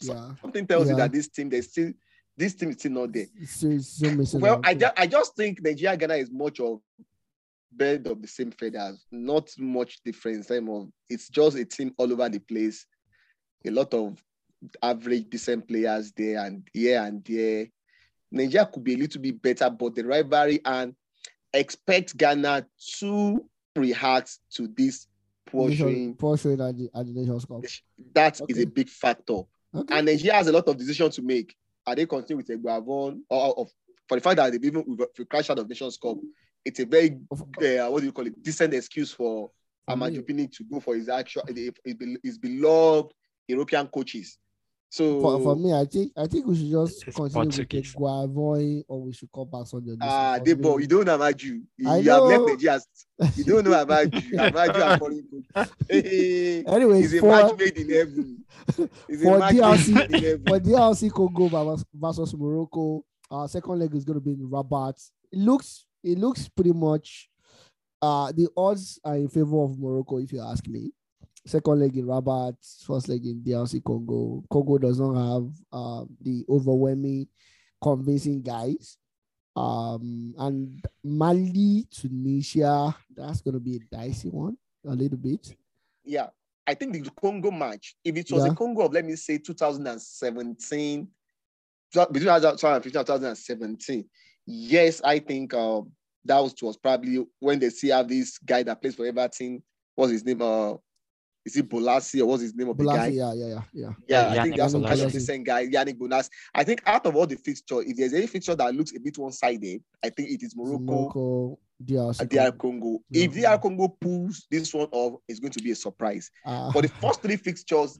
Yeah. something tells you that this team, there's still this team is still not there. It's so, it's so Well. I, ju- I just think Nigeria Ghana is much of bed of the same feathers, not much difference. Time of it's just a team all over the place. A lot of average decent players there and here and there. Nigeria could be a little bit better, but the rivalry and expect Ghana to react to this poor showing. poor showing at the, at the Nations Cup. That is Okay. a big factor. Okay. And Nigeria has a lot of decisions to make. Are they continue with Eguavoen or of for the fact that they've even if we crash out of Nations Cup? It's a very uh, what do you call it? Decent excuse for me. To go for his actual his beloved European coaches. So for, for me, I think I think we should just It's continue with Portuguese. Guavoy or we should call back Sunday. ah, Debo, you don't know Amaju. You, I you have left know. Nigeria. You don't know Amaju. Amaju are foreign coach. Hey, Anyways, He's a for match made in heaven. He's for a match DRC made in heaven. for DRC Congo versus- versus Morocco, our second leg is going to be in Rabat. It looks it looks pretty much uh the odds are in favor of Morocco if you ask me. Second leg in Rabat, first leg in DRC Congo. Congo does not have uh, the overwhelming, convincing guys. Um and Mali, Tunisia, that's gonna be a dicey one a little bit. yeah, I think the Congo match, if it was Yeah. a Congo of, let me say, 2017, between 2015 and 2017, yes, I think uh, that was, was probably when they see have this guy that plays for Everton. What's his name? Uh, is it Bolasie or what's his name of the guy? Bolasie, yeah, yeah, yeah, yeah. Yeah, Uh, I think that's some kind of Bolasie. decent guy, Yannick Bonas. I think out of all the fixture, if there's any fixture that looks a bit one-sided, I think it is Morocco, Morocco, DRC. and DR Congo. If Yeah. DR Congo pulls this one off, it's going to be a surprise. Uh, For the first three fixtures,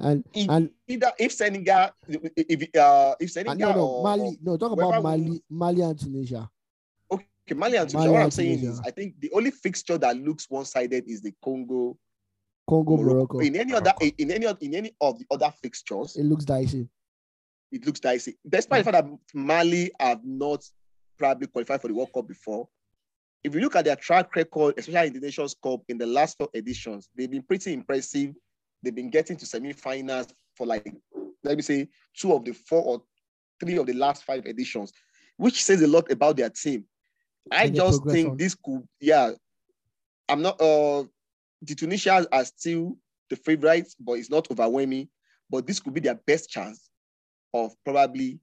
and if, and either if Senegal, if uh, if Uh, Senegal no, no, or, Mali. No, talk about Mali, Mali and Tunisia. okay, Mali and Tunisia. Mali What I'm and saying Tunisia. is, I think the only fixture that looks one-sided is the Congo, Congo, Morocco. Morocco. In any other, Morocco. in any of- in any of the other fixtures, It looks dicey. it looks dicey. Despite the fact that Mali have not probably qualified for the World Cup before, if you look at their track record, especially in the Nations Cup in the last four editions, they've been pretty impressive. They've been getting to semi-finals for like, let me say, two of the four or three of the last five editions, which says a lot about their team. I And just progression. think this could, yeah. I'm not uh the Tunisians are still the favorites, but it's not overwhelming. But this could be their best chance of probably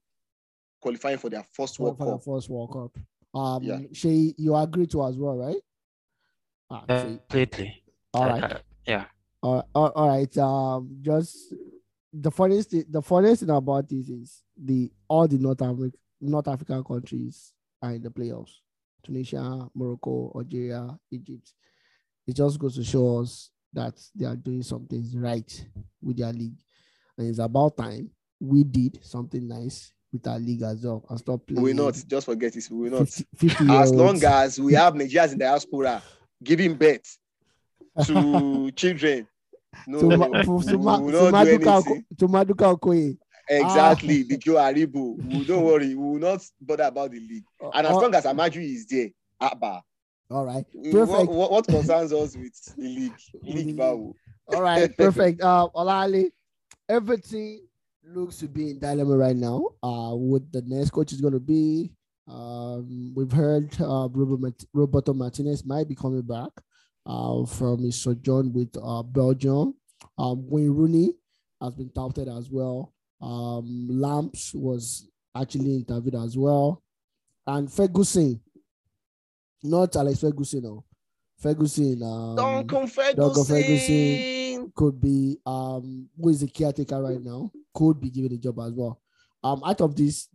qualifying for their first World for the Cup. first World Cup. Um, Yeah. Shay, you agree to as well, right? Ah, Completely. All Uh, uh, yeah. All, all, all right. Um, just the funniest thing, the funniest thing about this is the all the North African North African countries are in the playoffs. Tunisia, Morocco, Algeria, Egypt. It just goes to show us that they are doing something right with their league. And it's about time we did something nice with our league as well and stop playing. We will not just forget it. We will not. 50, 50 As long as we have Nigerians in the diaspora giving birth to children, no, to, Ma- to, to, Ma- to Maduka anything. To Maduka Okoye. Exactly, the Joe Aribo. We don't worry. We will not bother about the league. And as Uh, long as Amaju is there, Abba, all right. Perfect. What, what, concerns us with the league? League. Bawo. All right, perfect. Uh, Olali, everything looks to be in dilemma right now. Uh, what the next coach is going to be, Um, we've heard uh, Roberto Martinez might be coming back uh, from his sojourn with uh, Belgium. Um, Wayne Rooney has been touted as well. Um, Lamps was actually interviewed as well. And Ferguson, not Alex Ferguson, no. Ferguson. Um, Duncan Ferguson. Duncan Ferguson could be, um, who is the caretaker right now, could be given the job as well. Um, out of these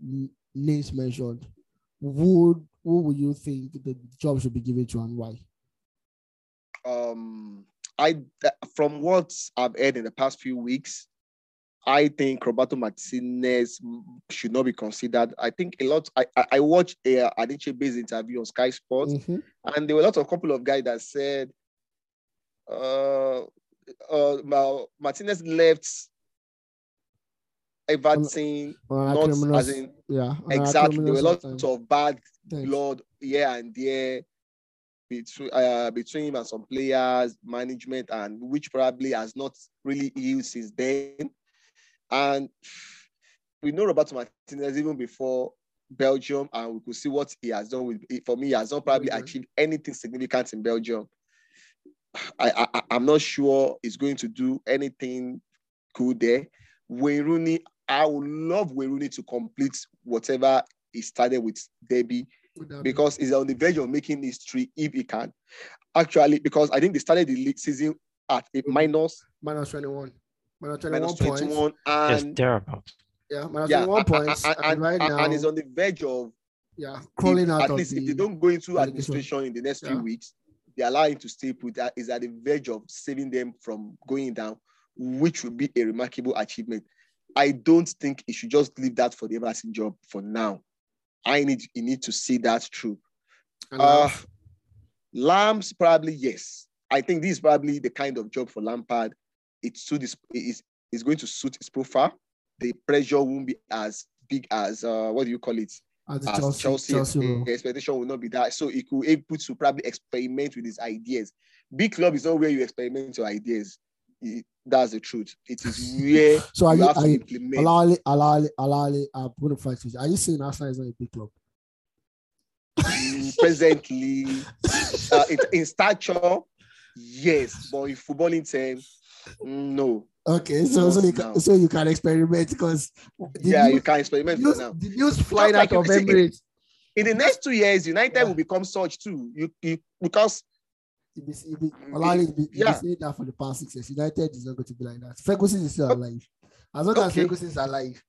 names mentioned, who, who would you think the job should be given to and why? Um, I from what I've heard in the past few weeks, I think Roberto Martinez should not be considered. I think a lot. I I, I watched a Adichie based interview on Sky Sports, mm-hmm. and there were a lot of couple of guys that said, uh, uh, Martinez left Everton not as in yeah exactly. There were a lot of bad Thanks. blood here and there between uh, between him and some players, management, and which probably has not really healed since then. And we know Roberto Martinez even before Belgium, and we could see what he has done with. For me, he has not probably mm-hmm. achieved anything significant in Belgium. I, I I'm not sure he's going to do anything good there. Wayne Rooney, I would love Wayne Rooney to complete whatever he started with Derby because he's on the verge of making history if he can. Actually, because I think they started the league season at a minus minus 21. Minus 21, minus 21 points. and yes, thereabout. Yeah, minus yeah, 21 points. And, and, and, right now, and he's on the verge of yeah, crawling if, out at least the, if they don't go into administration in the next yeah. few weeks, they allow him to stay put that is at the verge of saving them from going down, which would be a remarkable achievement. I don't think he should just leave that for the Everton job for now. I need you need to see that through. Uh, Lamps probably yes. I think this is probably the kind of job for Lampard. It's suit is is is going to suit his profile. The pressure won't be as big as uh, what do you call it? As, as Chelsea, Chelsea, Chelsea the expectation will not be that. So he could able to probably experiment with his ideas. Big club is not where you experiment your ideas. That's the truth. It is where so are you, you have are to you, implement. Alali, Alali, Alali, I'm going to fight with you. Are you saying Arsenal is not a big club? Mm, presently, uh, in, in stature, yes, but in footballing terms, no. Okay, so so you can, so you can experiment because yeah, you can experiment news, now. The news flying out of Emirates. In, in the next two years, United yeah. will become such too. You, you because You'll be, be, Olali, be, yeah. saying that for the past six years. United is not going to be like that. Ferguson is still alive. As long okay. as Ferguson is alive,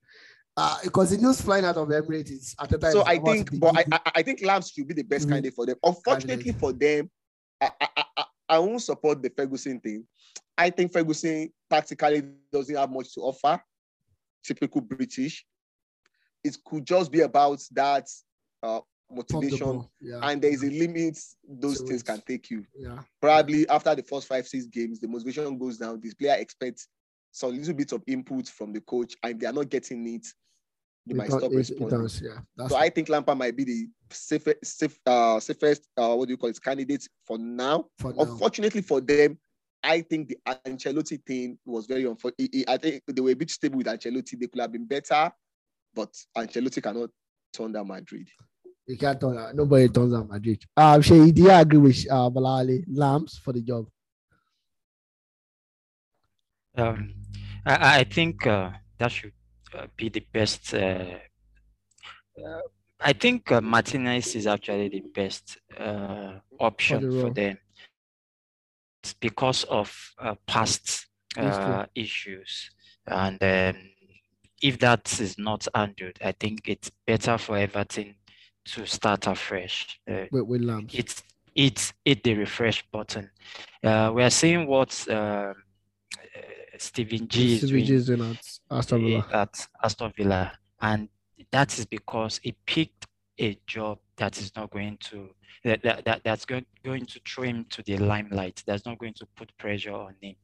uh, because the news flying out of Emirates is at the time. So I think, but I, I, I, think Lamps should be the best mm-hmm. candidate for them. Unfortunately candidate. for them, I, I, I, I won't support the Ferguson thing. I think Ferguson tactically doesn't have much to offer. Typical British. It could just be about that uh, motivation yeah. and there is a limit those so things can take you yeah probably after the first five six games the motivation goes down this player expects some little bit of input from the coach and they are not getting it they it might stop responding does, yeah That's so i think Lampard might be the safest safe, uh, safest uh, what do you call it candidate for now for now. unfortunately for them I think the Ancelotti thing was very unfortunate. I think they were a bit stable with Ancelotti. They could have been better, but Ancelotti cannot turn down Madrid. You can't turn out. Nobody turns down Madrid. Um, Shay, do you agree with uh, Balali Lamps for the job? Um, I, I think uh, that should uh, be the best. Uh, uh, I think uh, Martinez is actually the best uh, option for, the for them it's because of uh, past uh, issues. And um, if that is not handled, I think it's better for Everton to start afresh. Uh, with, with Lamps. It's it's hit the refresh button. Uh, we are seeing what uh, Stevie G is doing, is doing at Aston Villa. At Aston Villa, and that is because he picked a job that is not going to that, that, that that's going, going to throw him to the limelight. That's not going to put pressure on him.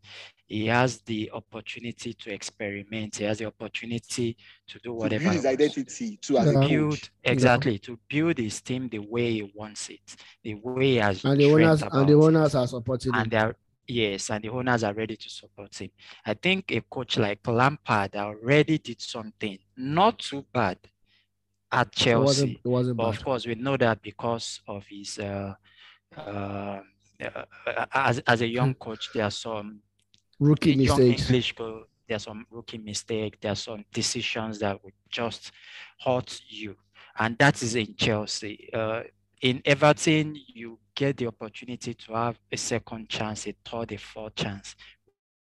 He has the opportunity to experiment. He has the opportunity to do whatever to build his identity to, to build exactly. yeah. to build his team the way he wants it. The way he has and the owners and the owners are supporting and they're Yes, and the owners are ready to support him. I think a coach like Lampard already did something not too bad at It wasn't, Chelsea. it wasn't of course, we know that because of his uh, uh, as as a young coach, there are some Rookie mistakes. English there are some rookie mistake, there are some decisions that would just hurt you. And that is in Chelsea. Uh, in Everton, you get the opportunity to have a second chance, a third, a fourth chance,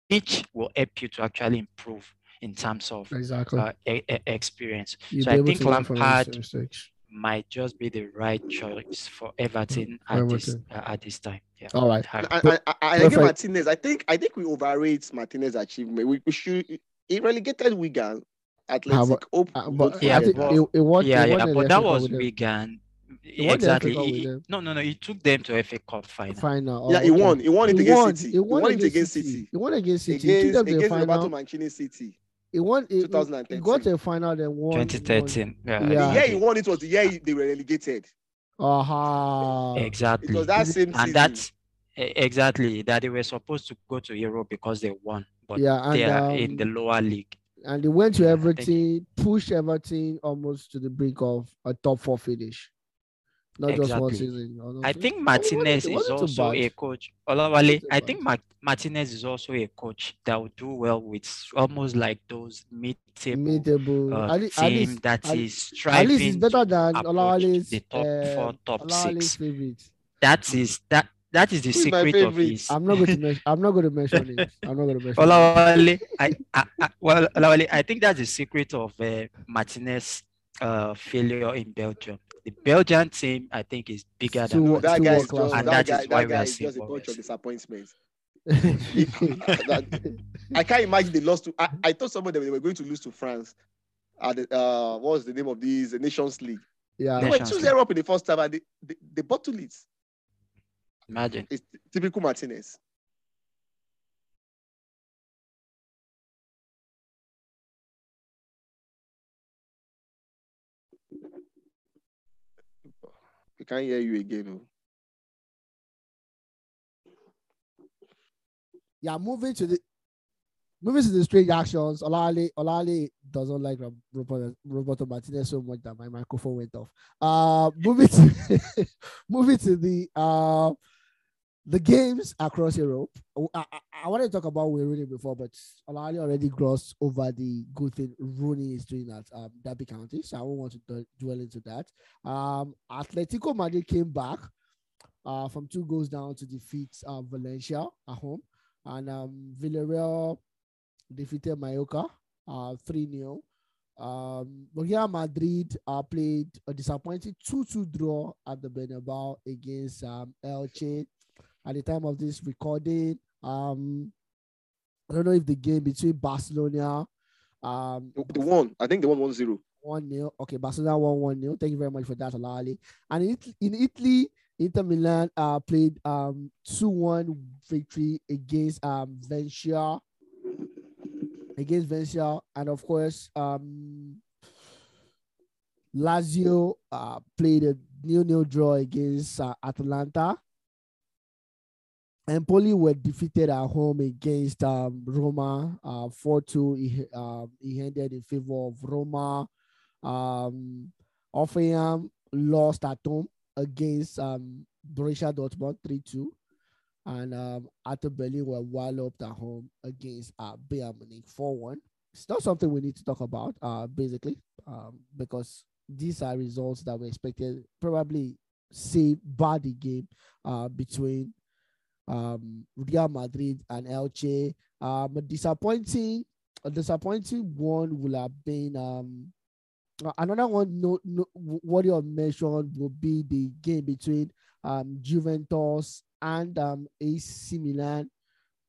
which will help you to actually improve in terms of Exactly. uh, e- e- experience. You'll so I think to learn Lampard might just be the right choice for Everton at this uh, at this time. Yeah. All right. I, I, I, I agree Martinez. I think I think we overrate Martinez's achievement. We, we should he relegated Wigan, Athletic. Hope, Uh, hope but Yeah, I them. think but- it, it Yeah, it won yeah, the but that was with. Wigan. He won Exactly. He- he- no, no, no. He took them to FA Cup final. Final. yeah, oh, he okay. won. He won it He against won. City. He won, it against City. He won against City. He took Against, them to the against Roberto final. Mancini City. He won. He, he, he 2013. got to a final, then won. 2013. Yeah, Yeah. The year he won it was the year they were relegated. Aha. Exactly. It was that same season. and that's e- exactly that they were supposed to go to Europe because they won, but Yeah, and they are in um, the lower league. and they went to Yeah, I Everton, pushed Everton almost to the brink of a top four finish. Not just one Exactly. season. or not I think Martinez it is also a coach. Olawale, I think Mar- Martinez is also a coach that will do well with almost like those mid-table Mid-table. uh, At least- at team least- that at- is At least it's better than approach Olawale's the top four, uh, top Olawale's six. favorite. That is that that is the Who is secret of favorite? his. I'm not going to mention. I'm not going to mention it. I'm not going to mention. it. Olawale, I, I, I, well, Olawale, I think that's the secret of uh, Martinez' uh, failure in Belgium. The Belgian team, I think, is bigger Still than wo- that still guy is just And that, that guy, is why that we guy are is seeing just a bunch we of disappointments. I can't imagine they lost to. I, I thought somebody they were going to lose to France. At the, uh, what was the name of these Nations League? yeah. They were Nations 2 League. 0 up in the first half and they, they, they bottled it. Imagine. It's typical Martinez. We can't hear you again. oh. yeah, moving to the moving to the strange actions. Olale Olale doesn't like Rob- Roberto, Roberto Martinez so much that my microphone went off. Uh moving to moving to the uh the games across Europe. I, I, I want to talk about Wayne Rooney before, but Olale already glossed over the good thing Rooney is doing at um, Derby County, so I won't want to dwell into that. Um, Atletico Madrid came back uh, from two goals down to defeat uh, Valencia at home and um, Villarreal defeated Mallorca uh, 3 0. Um, Madrid uh, played a disappointing 2 2 draw at the Bernabeu against um, Elche. At the time of this recording, um, I don't know if the game between Barcelona um, The, one, I think the one 1 0. 1 0. Okay, Barcelona one 1 nil. Thank you very much for that, Alali. And in, It- in Italy, Inter Milan uh, played um 2 1 victory against um Venezia. Against Venezia. And of course, um Lazio uh, played a nil nil draw against uh, Atalanta. Empoli were defeated at home against um, Roma uh, 4-2. It, um, it ended in favor of Roma. Um, Hoffenheim lost at home against um, Borussia Dortmund 3-2. And um, Hertha Berlin were walloped at home against uh, Bayern Munich 4-1. It's not something we need to talk about, uh, basically, um, because these are results that we expected. Probably bad the game uh, between um, Real Madrid and Elche. Um, a disappointing, a disappointing one will have been um, another one. No, no, what you mentioned will be the game between um, Juventus and um, AC Milan.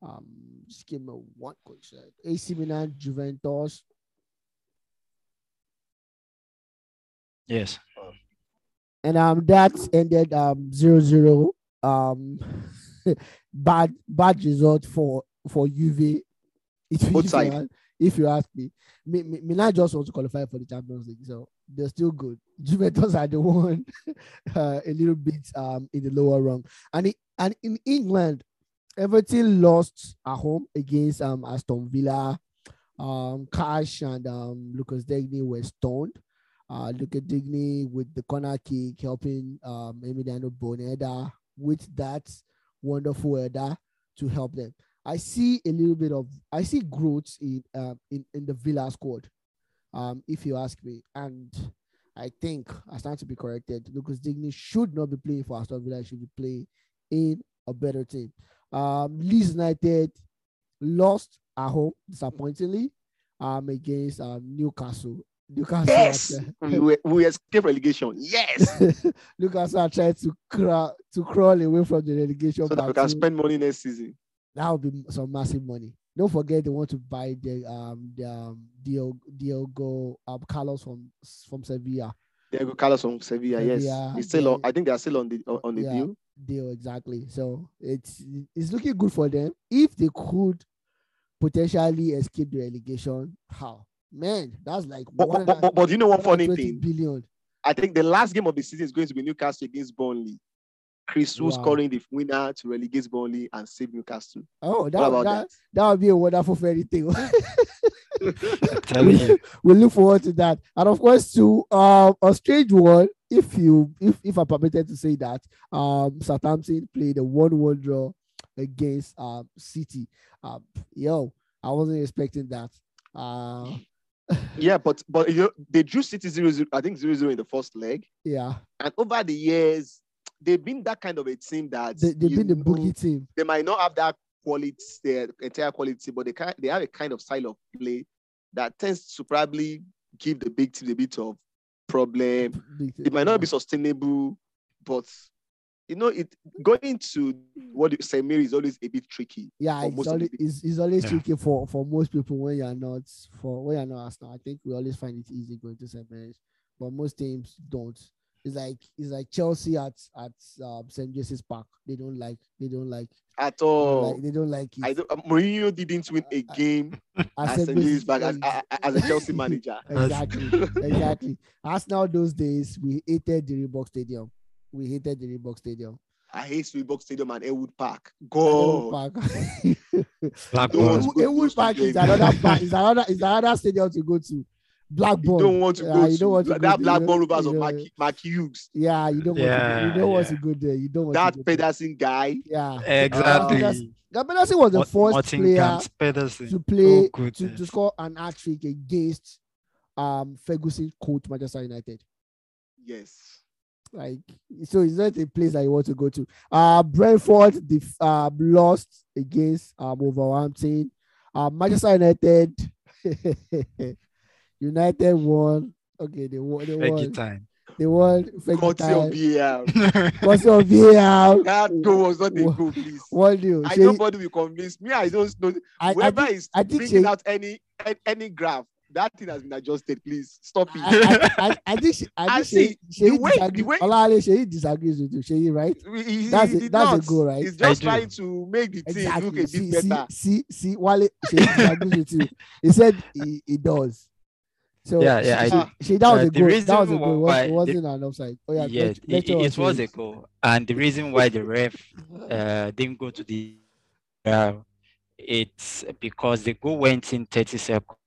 Um, just give me one quick second. AC Milan, Juventus. Yes. and um that ended um zero zero um bad bad result for for UV if, Both if, you, ask- if you ask me. Mi- Mi- Milan just want to qualify for the Champions League so they're still good. Juventus are the one uh, a little bit um in the lower rung. And it, and in England Everton lost at home against um Aston Villa. Um Cash and um Lucas Digne were stoned uh, Luka Digne with the corner kick, helping um, Emiliano Buendia with that wonderful header to help them. I see a little bit of I see growth in um, in in the Villa squad, um, if you ask me, and I think I stand to be corrected. Lucas Digne should not be playing for Aston Villa; he should be playing in a better team. Um, Leeds United lost at home disappointingly um, against um, Newcastle. Newcastle, Yes, we, we, we escape relegation. Yes, Newcastle are trying to crawl to crawl away from the relegation. so that we can spend money next season. that would be some massive money. Don't forget they want to buy the um the um Diogo, Diogo um, Carlos from from Sevilla. Diego Carlos from Sevilla. Yes, Sevilla, he's still on. I think they are still on the on the Yeah. deal. Deal exactly. So it's it's looking good for them if they could potentially escape the relegation. How man, that's like But, but, but, but, but you know one funny thing? billion. I think the last game of the season is going to be Newcastle against Burnley. Chris Wood Wow. scoring the winner to relegate Burnley and save Newcastle. Oh, that What about that, that would be a wonderful fairy tale. that? Telling you. we look forward to that. And of course, to um, a strange one, if you if if I'm permitted to say that, um, Southampton played a one-one draw against um City. Um, yo, I wasn't expecting that. Uh, yeah, but but you know, they drew City 0 0, I think 0 0 in the first leg. yeah, And over the years, they've been that kind of a team that they, they've you been the know, boogie team. they might not have that quality, their entire quality, but they can they have a kind of style of play that tends to probably give the big team a bit of problem. Big team, It might not be sustainable, but you know, it going to what you say, Mary is always a bit tricky. Yeah, it's most always, it's, it's always Yeah. tricky for, for most people when you're not for when you're not Arsenal. I think we always find it easy going to St. Mary's, but most teams don't. It's like it's like Chelsea at at um, St. James's Park. They don't like they don't like At they don't all. like, they don't like it. I don't, uh, Mourinho didn't win a game At at St. St. Louis- Louis as, as a Chelsea manager. Exactly, exactly. Arsenal those days we hated the Reebok Stadium. We hated the Reebok Stadium. I hate Reebok Stadium and Ewood Park. Ewood Park. Don't want Blackburn. to go Ewood Park is another park, is another is another stadium to go to. You don't want to Yeah, go you don't want to go that there, you Blackburn Rovers of Mark, Mark Hughes. Yeah, you don't want to. Yeah, You don't want to go there. You don't want That to. Pedersen guy. Yeah. Exactly. Pedersen- That Pedersen was the Mart- first Martin player Pedersen. to play Oh, to, to score an hat trick against um Ferguson coach Manchester United. Yes. Like so, it's not a place that you want to go to. Uh Brentford the um lost against um Wolverhampton. Uh, Manchester United. United won. Okay, they won. They Peggy won. time. They won. Fergie Courtesy of time. VAR. Courtesy of VAR. That goal was not a Wha- goal, please. One deal. I Shey- nobody will convince me. I don't know. I, I Whoever think, is I think bringing Shey- out any any- any graph, that thing has been adjusted. Please stop it. I, I, I, I think she, I I think see, she, the way- the way- Olawale Sheyi disagrees with you. she right? He- he- That's he a- did that's a not. goal, right? He's I just do. trying to make the team look a Exactly. bit See, better. see, see, see, Wale Sheyi disagrees with you. He said he, he does. So Yeah, yeah, I she, do. she, that was Uh, a the goal. That was a reason goal. It why was, the- wasn't an offside. Oh yeah, yeah, lect- it, lecture it, it was a goal. And the reason why the ref uh, didn't go to the uh, it's because the goal went in 30 seconds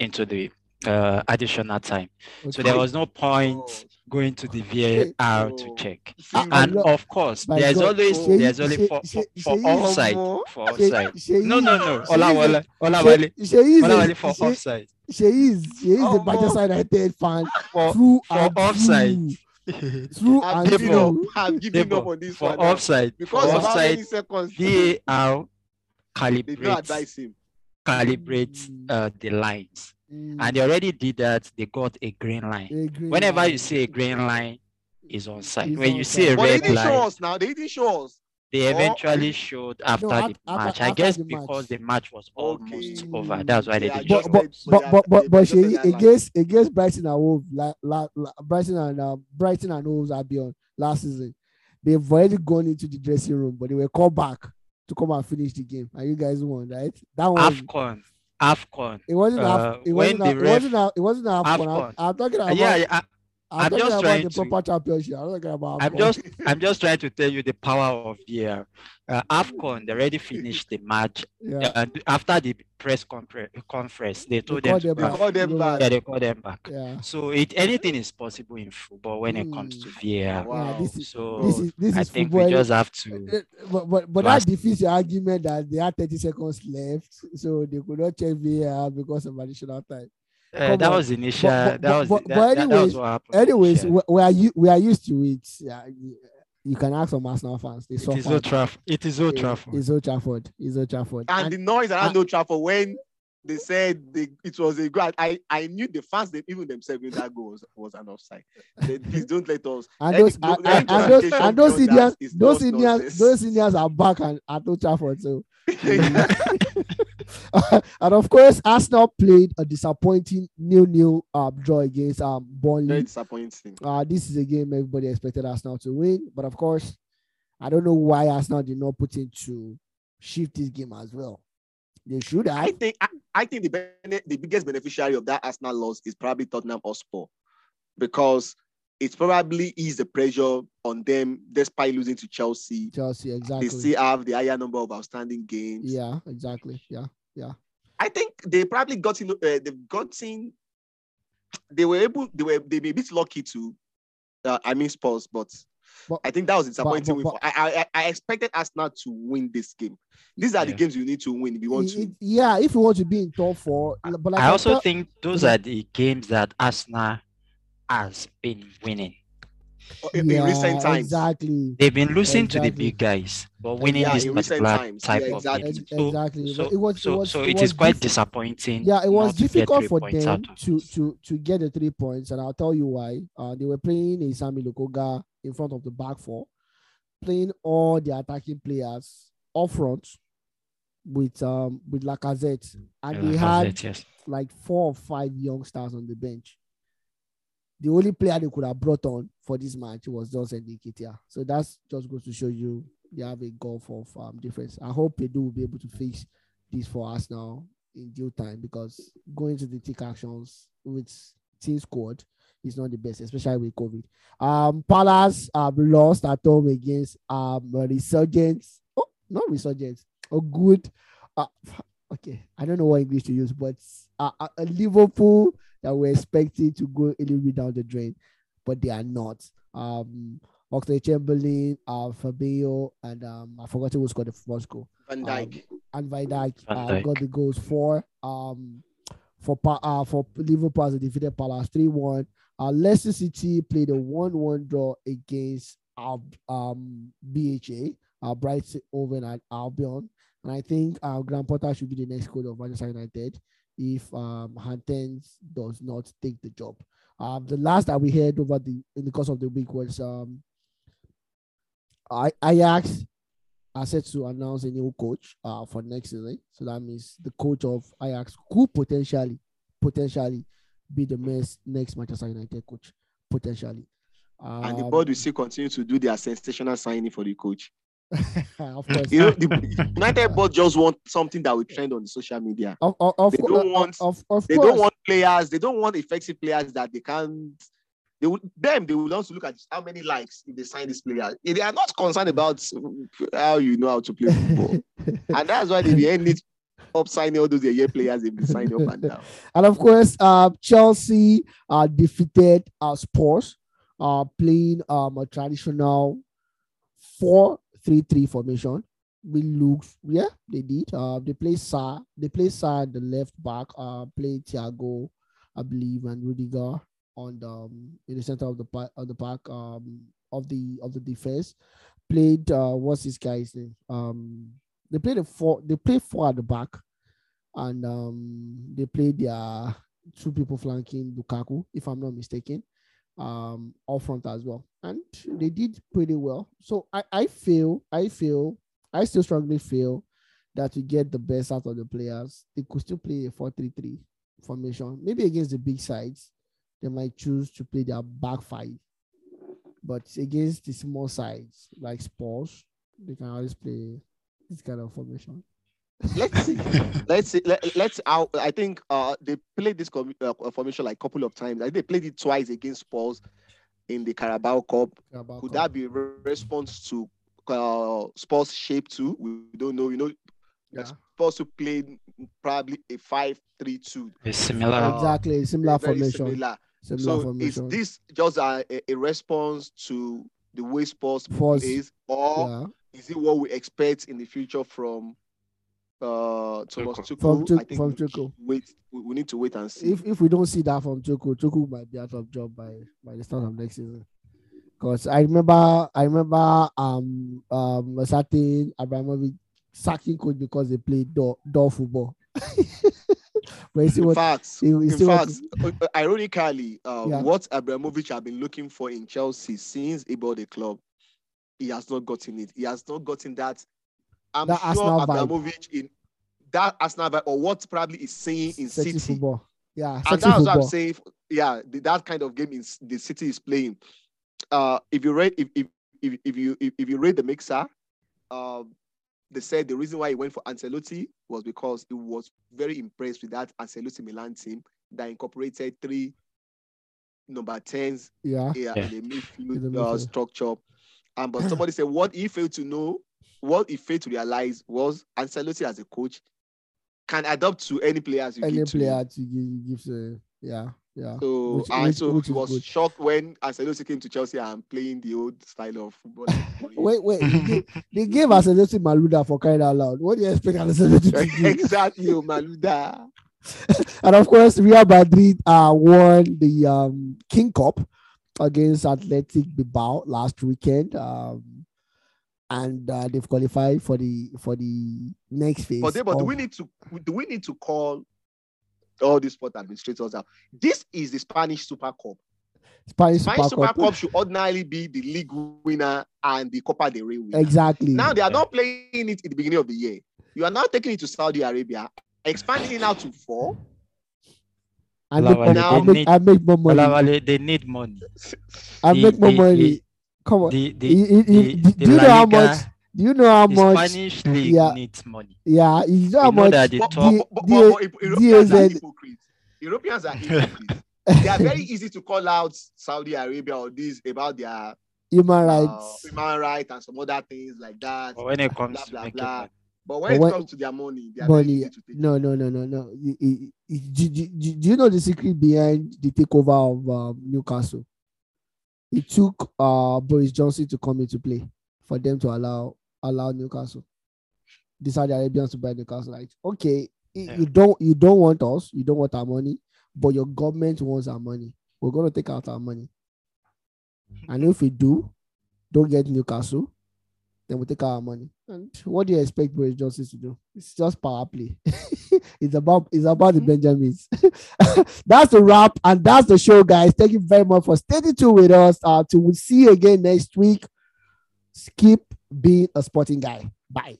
into the uh, additional time. So there was no point God. going to the VAR to Oh. check. See, And no, of course, my there's God, always Sheyi- there's only for for, Sheyi- for offside for offside. No, no, no. Sheyi is a- Olawale, Olawale, Sheyi- Sheyi is a- Olawale for Sheyi- offside. Sheyi is Sheyi is a Omo. Manchester United fan For through for and offside. through. Through I'm and giving up. I'm giving up on this for one. now. offside, Because of how offside, many seconds VAR they don't advise him. Calibrates Mm. uh, the lines, Mm, and they already did that. They got a green line. a green Whenever line. you see a green line, is onside. It's When you see a onside. But they red didn't show line, us now. They didn't show us. they Or- eventually showed after af- the after- match. I guess the match. because the match was almost Okay. over. That's why they They did but adjusted- but so but but but, but adjusted Sheyi, line. against against Brighton and Wolves, la, la, la, Brighton and um, Brighton and Wolves Albion last season, they've already gone into the dressing room, but they were called back to come and finish the game, and you guys won, right? That one, Afcon. Afcon. it wasn't uh, half, it wasn't half, it wasn't half, it wasn't half. I'm, AFCON. I'm talking Uh, about yeah, yeah, I'm, I'm talking just about trying the to- championship. I'm not talking about. I'm just I'm just trying to tell you the power of VAR. Uh, AFCON, they already finished the match. yeah. And after the press compre- conference, they told called them to them go back. Call them You back. Yeah, they call them back. Yeah. So it anything is possible in football when it comes to VAR. Wow. Yeah, this is So this is this I think football. we just have to. Uh, But but, but that defeats your argument that they had 30 seconds left, so they could not check VAR because of additional time. Uh, that on. was initial. but- that was but- that, but that- that was anyways- what happened. Anyways, initially. we, we are u- we are used to it. Yeah, you, you can ask some Arsenal fans. They it is suffered. Old Trafford. It is Old It- Trafford. It's Old Trafford. It's Old Trafford. And, And- the noise around and- Old Trafford when they said they, it was a goal. I, I knew the fans, they, even themselves, knew that goal was, was an offside. They, please don't let us. and those no- and, and, and those and those Indians those Indians those Indians are back and at Old Trafford. So and of course Arsenal played a disappointing nil-nil um, draw against um Very Burnley. disappointing. Uh, this is a game everybody expected Arsenal to win, but of course, I don't know why Arsenal did not put in to shift this game as well. They should I think I, I think the the biggest beneficiary of that Arsenal loss is probably Tottenham Hotspur because it's probably is the pressure on them despite losing to Chelsea. Chelsea, exactly. They still have the higher number of outstanding games. Yeah, exactly. Yeah. Yeah. I think they probably got in. Uh, they've gotten. They were able. They were. They may be a bit lucky to. Uh, I mean Spurs, but, But- I think that was a disappointing but- win. For, I, I I expected Arsenal to win this game. These are the games you need to win if you want It- to. it- yeah, if you want to be in top four, but like I also tell- think those are the games that Arsenal has been winning. In in recent times. exactly. They've been losing to the big guys, but winning Yeah, this in recent particular times. type Yeah, of exactly. game. Ex- So, exactly. so, it was so, it was, so it it was is quite diffi- disappointing. Yeah, it was not to get difficult for them to to to get the three points, and I'll tell you why. Uh, they were playing a Sambi Lokonga in front of the back four, playing all the attacking players up front with um with Lacazette, and Yeah, they that was had it, yes. like four or five young stars on the bench. The only player they could have brought on for this match was just Nketiah. So that's just goes to show you they have a gulf of um, difference. I hope Edu will be able to fix this for us now in due time because going to the thick actions with team squad is not the best, especially with COVID. Um, Palace um, lost at home against um Resurgence. Oh, not Resurgence. A good. Uh, okay, I don't know what English to use, but uh, uh, Liverpool that we're expecting to go a little bit down the drain, but they are not. Um, Oxlade-Chamberlain, uh, Fabinho, and um, I forgot who scored the first goal. Van Dijk. And Van Dijk, Van uh, got the goals for um for Pa- uh, for Liverpool as they defeated Palace three one. Uh, Leicester City played a one one draw against uh, um BHA, uh, Brighton over at Albion, and I think uh, Graham Potter should be the next coach of Manchester United if um Hamptons does not take the job. Um, the last that we heard over the in the course of the week was um I- Ajax are set to announce a new coach uh, for next season. So that means the coach of Ajax could potentially, potentially be the next, next Manchester United coach. Potentially. and the Um, board will still continue to do their sensational signing for the coach. of course. You know, the United board just want something that will trend on the social media. of, of, they don't want- of, of They course. don't want players. They don't want effective players that they can't. They would them. They will also look at how many likes if they sign this player. They are not concerned about how you know how to play football, and that's why they end it up signing all those year players they've been signing up and down. And of course, uh, Chelsea uh, defeated uh, Spurs, uh, playing um, a traditional 4 3 3 formation. We looked, yeah, they did. Uh, they play Sa, they play Sa at the left back, uh, play Thiago, I believe, and Rudiger on the um, in the center of the pa- of the park um of the of the defense. Played uh, what's this guy's name? Um, they played a four. They play four at the back and um, they played their two people flanking Lukaku, if I'm not mistaken, um, up front as well, and they did pretty well. So I, I feel, I feel, I still strongly feel that to get the best out of the players, they could still play a 4-3-3 formation. Maybe against the big sides, they might choose to play their back five, but against the small sides like Spurs, they can always play this kind of formation. Let's see. let's see. Let, let's. Out. I think uh they played this com- uh, formation like a couple of times. I think they played it twice against Spurs. in the Carabao Cup. Carabao Could Cup. that be a re- response to uh, Spurs shape too? We don't know. You know, Yeah. Spurs to play probably a five-three-two. It's similar. Uh, exactly similar formation. similar. Similar So is this just a, a- a response to the way Spurs Spurs, plays, or yeah. is it what we expect in the future from uh Thomas Tuchel. Tuchel? From Tuch- I think from we Tuchel. wait. We, we need to wait and see. if if we don't see that from Tuchel, Tuchel might be out of job by by the start of next season. Because I remember, I remember, um, um, a certain Abramovich sacking coach because they played door, door football. but you see in what? fact, you- you in see what- fact, uh, ironically, uh, Yeah. what Abramovich have been looking for in Chelsea since he bought the club, he has not gotten it. He has not gotten that. I'm That sure Arsenal vibe. Abramovich in that Arsenal vibe, or what probably is saying in sexy City. football. Yeah, and sexy that's what I'm saying. Yeah, the, that kind of game is the City is playing. Uh, if you read, if if if, if you if, if you read the mixer, um, they said the reason why he went for Ancelotti was because he was very impressed with that Ancelotti Milan team that incorporated three number tens Yeah, yeah, Yeah. in the In the midfield uh, midfield. structure. Um, but somebody said what he failed to know, what he failed to realize was Ancelotti as a coach can adapt to any players you any give to him. player to give gives a yeah yeah. So Which- and which- so which he was good. shocked when Ancelotti came to Chelsea and playing the old style of football. Wait, wait. They, gave- they gave Ancelotti Malouda for crying out loud. What do you expect Ancelotti to do? exactly, oh, Malouda. and of course, Real Madrid uh, won the um, King Cup against Athletic Bilbao last weekend, um, and uh, they've qualified for the for the next phase. But, they, but do we need to do we need to call all these sport administrators out? This is the Spanish Super Cup. Spanish Spanish Super Super Cup. Cup should ordinarily be the league winner and the Copa del Rey winner. Exactly. Now they are not playing it at the beginning of the year. You are now taking it to Saudi Arabia, expanding it now to four. I make, Lawale, I, make, need- I make more money. Lawale, they need money. I make more the- money. The- Come on. The, the, You- you- you- the, do you know how much? Do you know how much? Spanish league Yeah. needs money. Yeah, you know how We know much? that the But, top but, but, D- but, but Europeans are hypocrites. Europeans are hypocrites. they are very easy to call out Saudi Arabia or this about their human uh, rights. human rights and some other things like that. But when it comes blah, to blah, making blah. But when But it comes to their money, they are very money. easy to take. No, no, no, no, no. Do, do, do, do you know the secret behind the takeover of um, Newcastle? It took uh, Boris Johnson to come into play for them to allow allow Newcastle, the Saudi Arabians to buy Newcastle. Like, okay, Yeah. you don't you don't want us, you don't want our money, but your government wants our money. We're gonna take out our money, and if we do, don't get Newcastle, then we take our money. And what do you expect Boris Johnson to do? It's just power play. it's about it's about the Benjamins. that's the wrap, and that's the show, guys. Thank you very much for staying tuned with us. Uh, to we'll see you again next week. Keep being a sporting guy. Bye.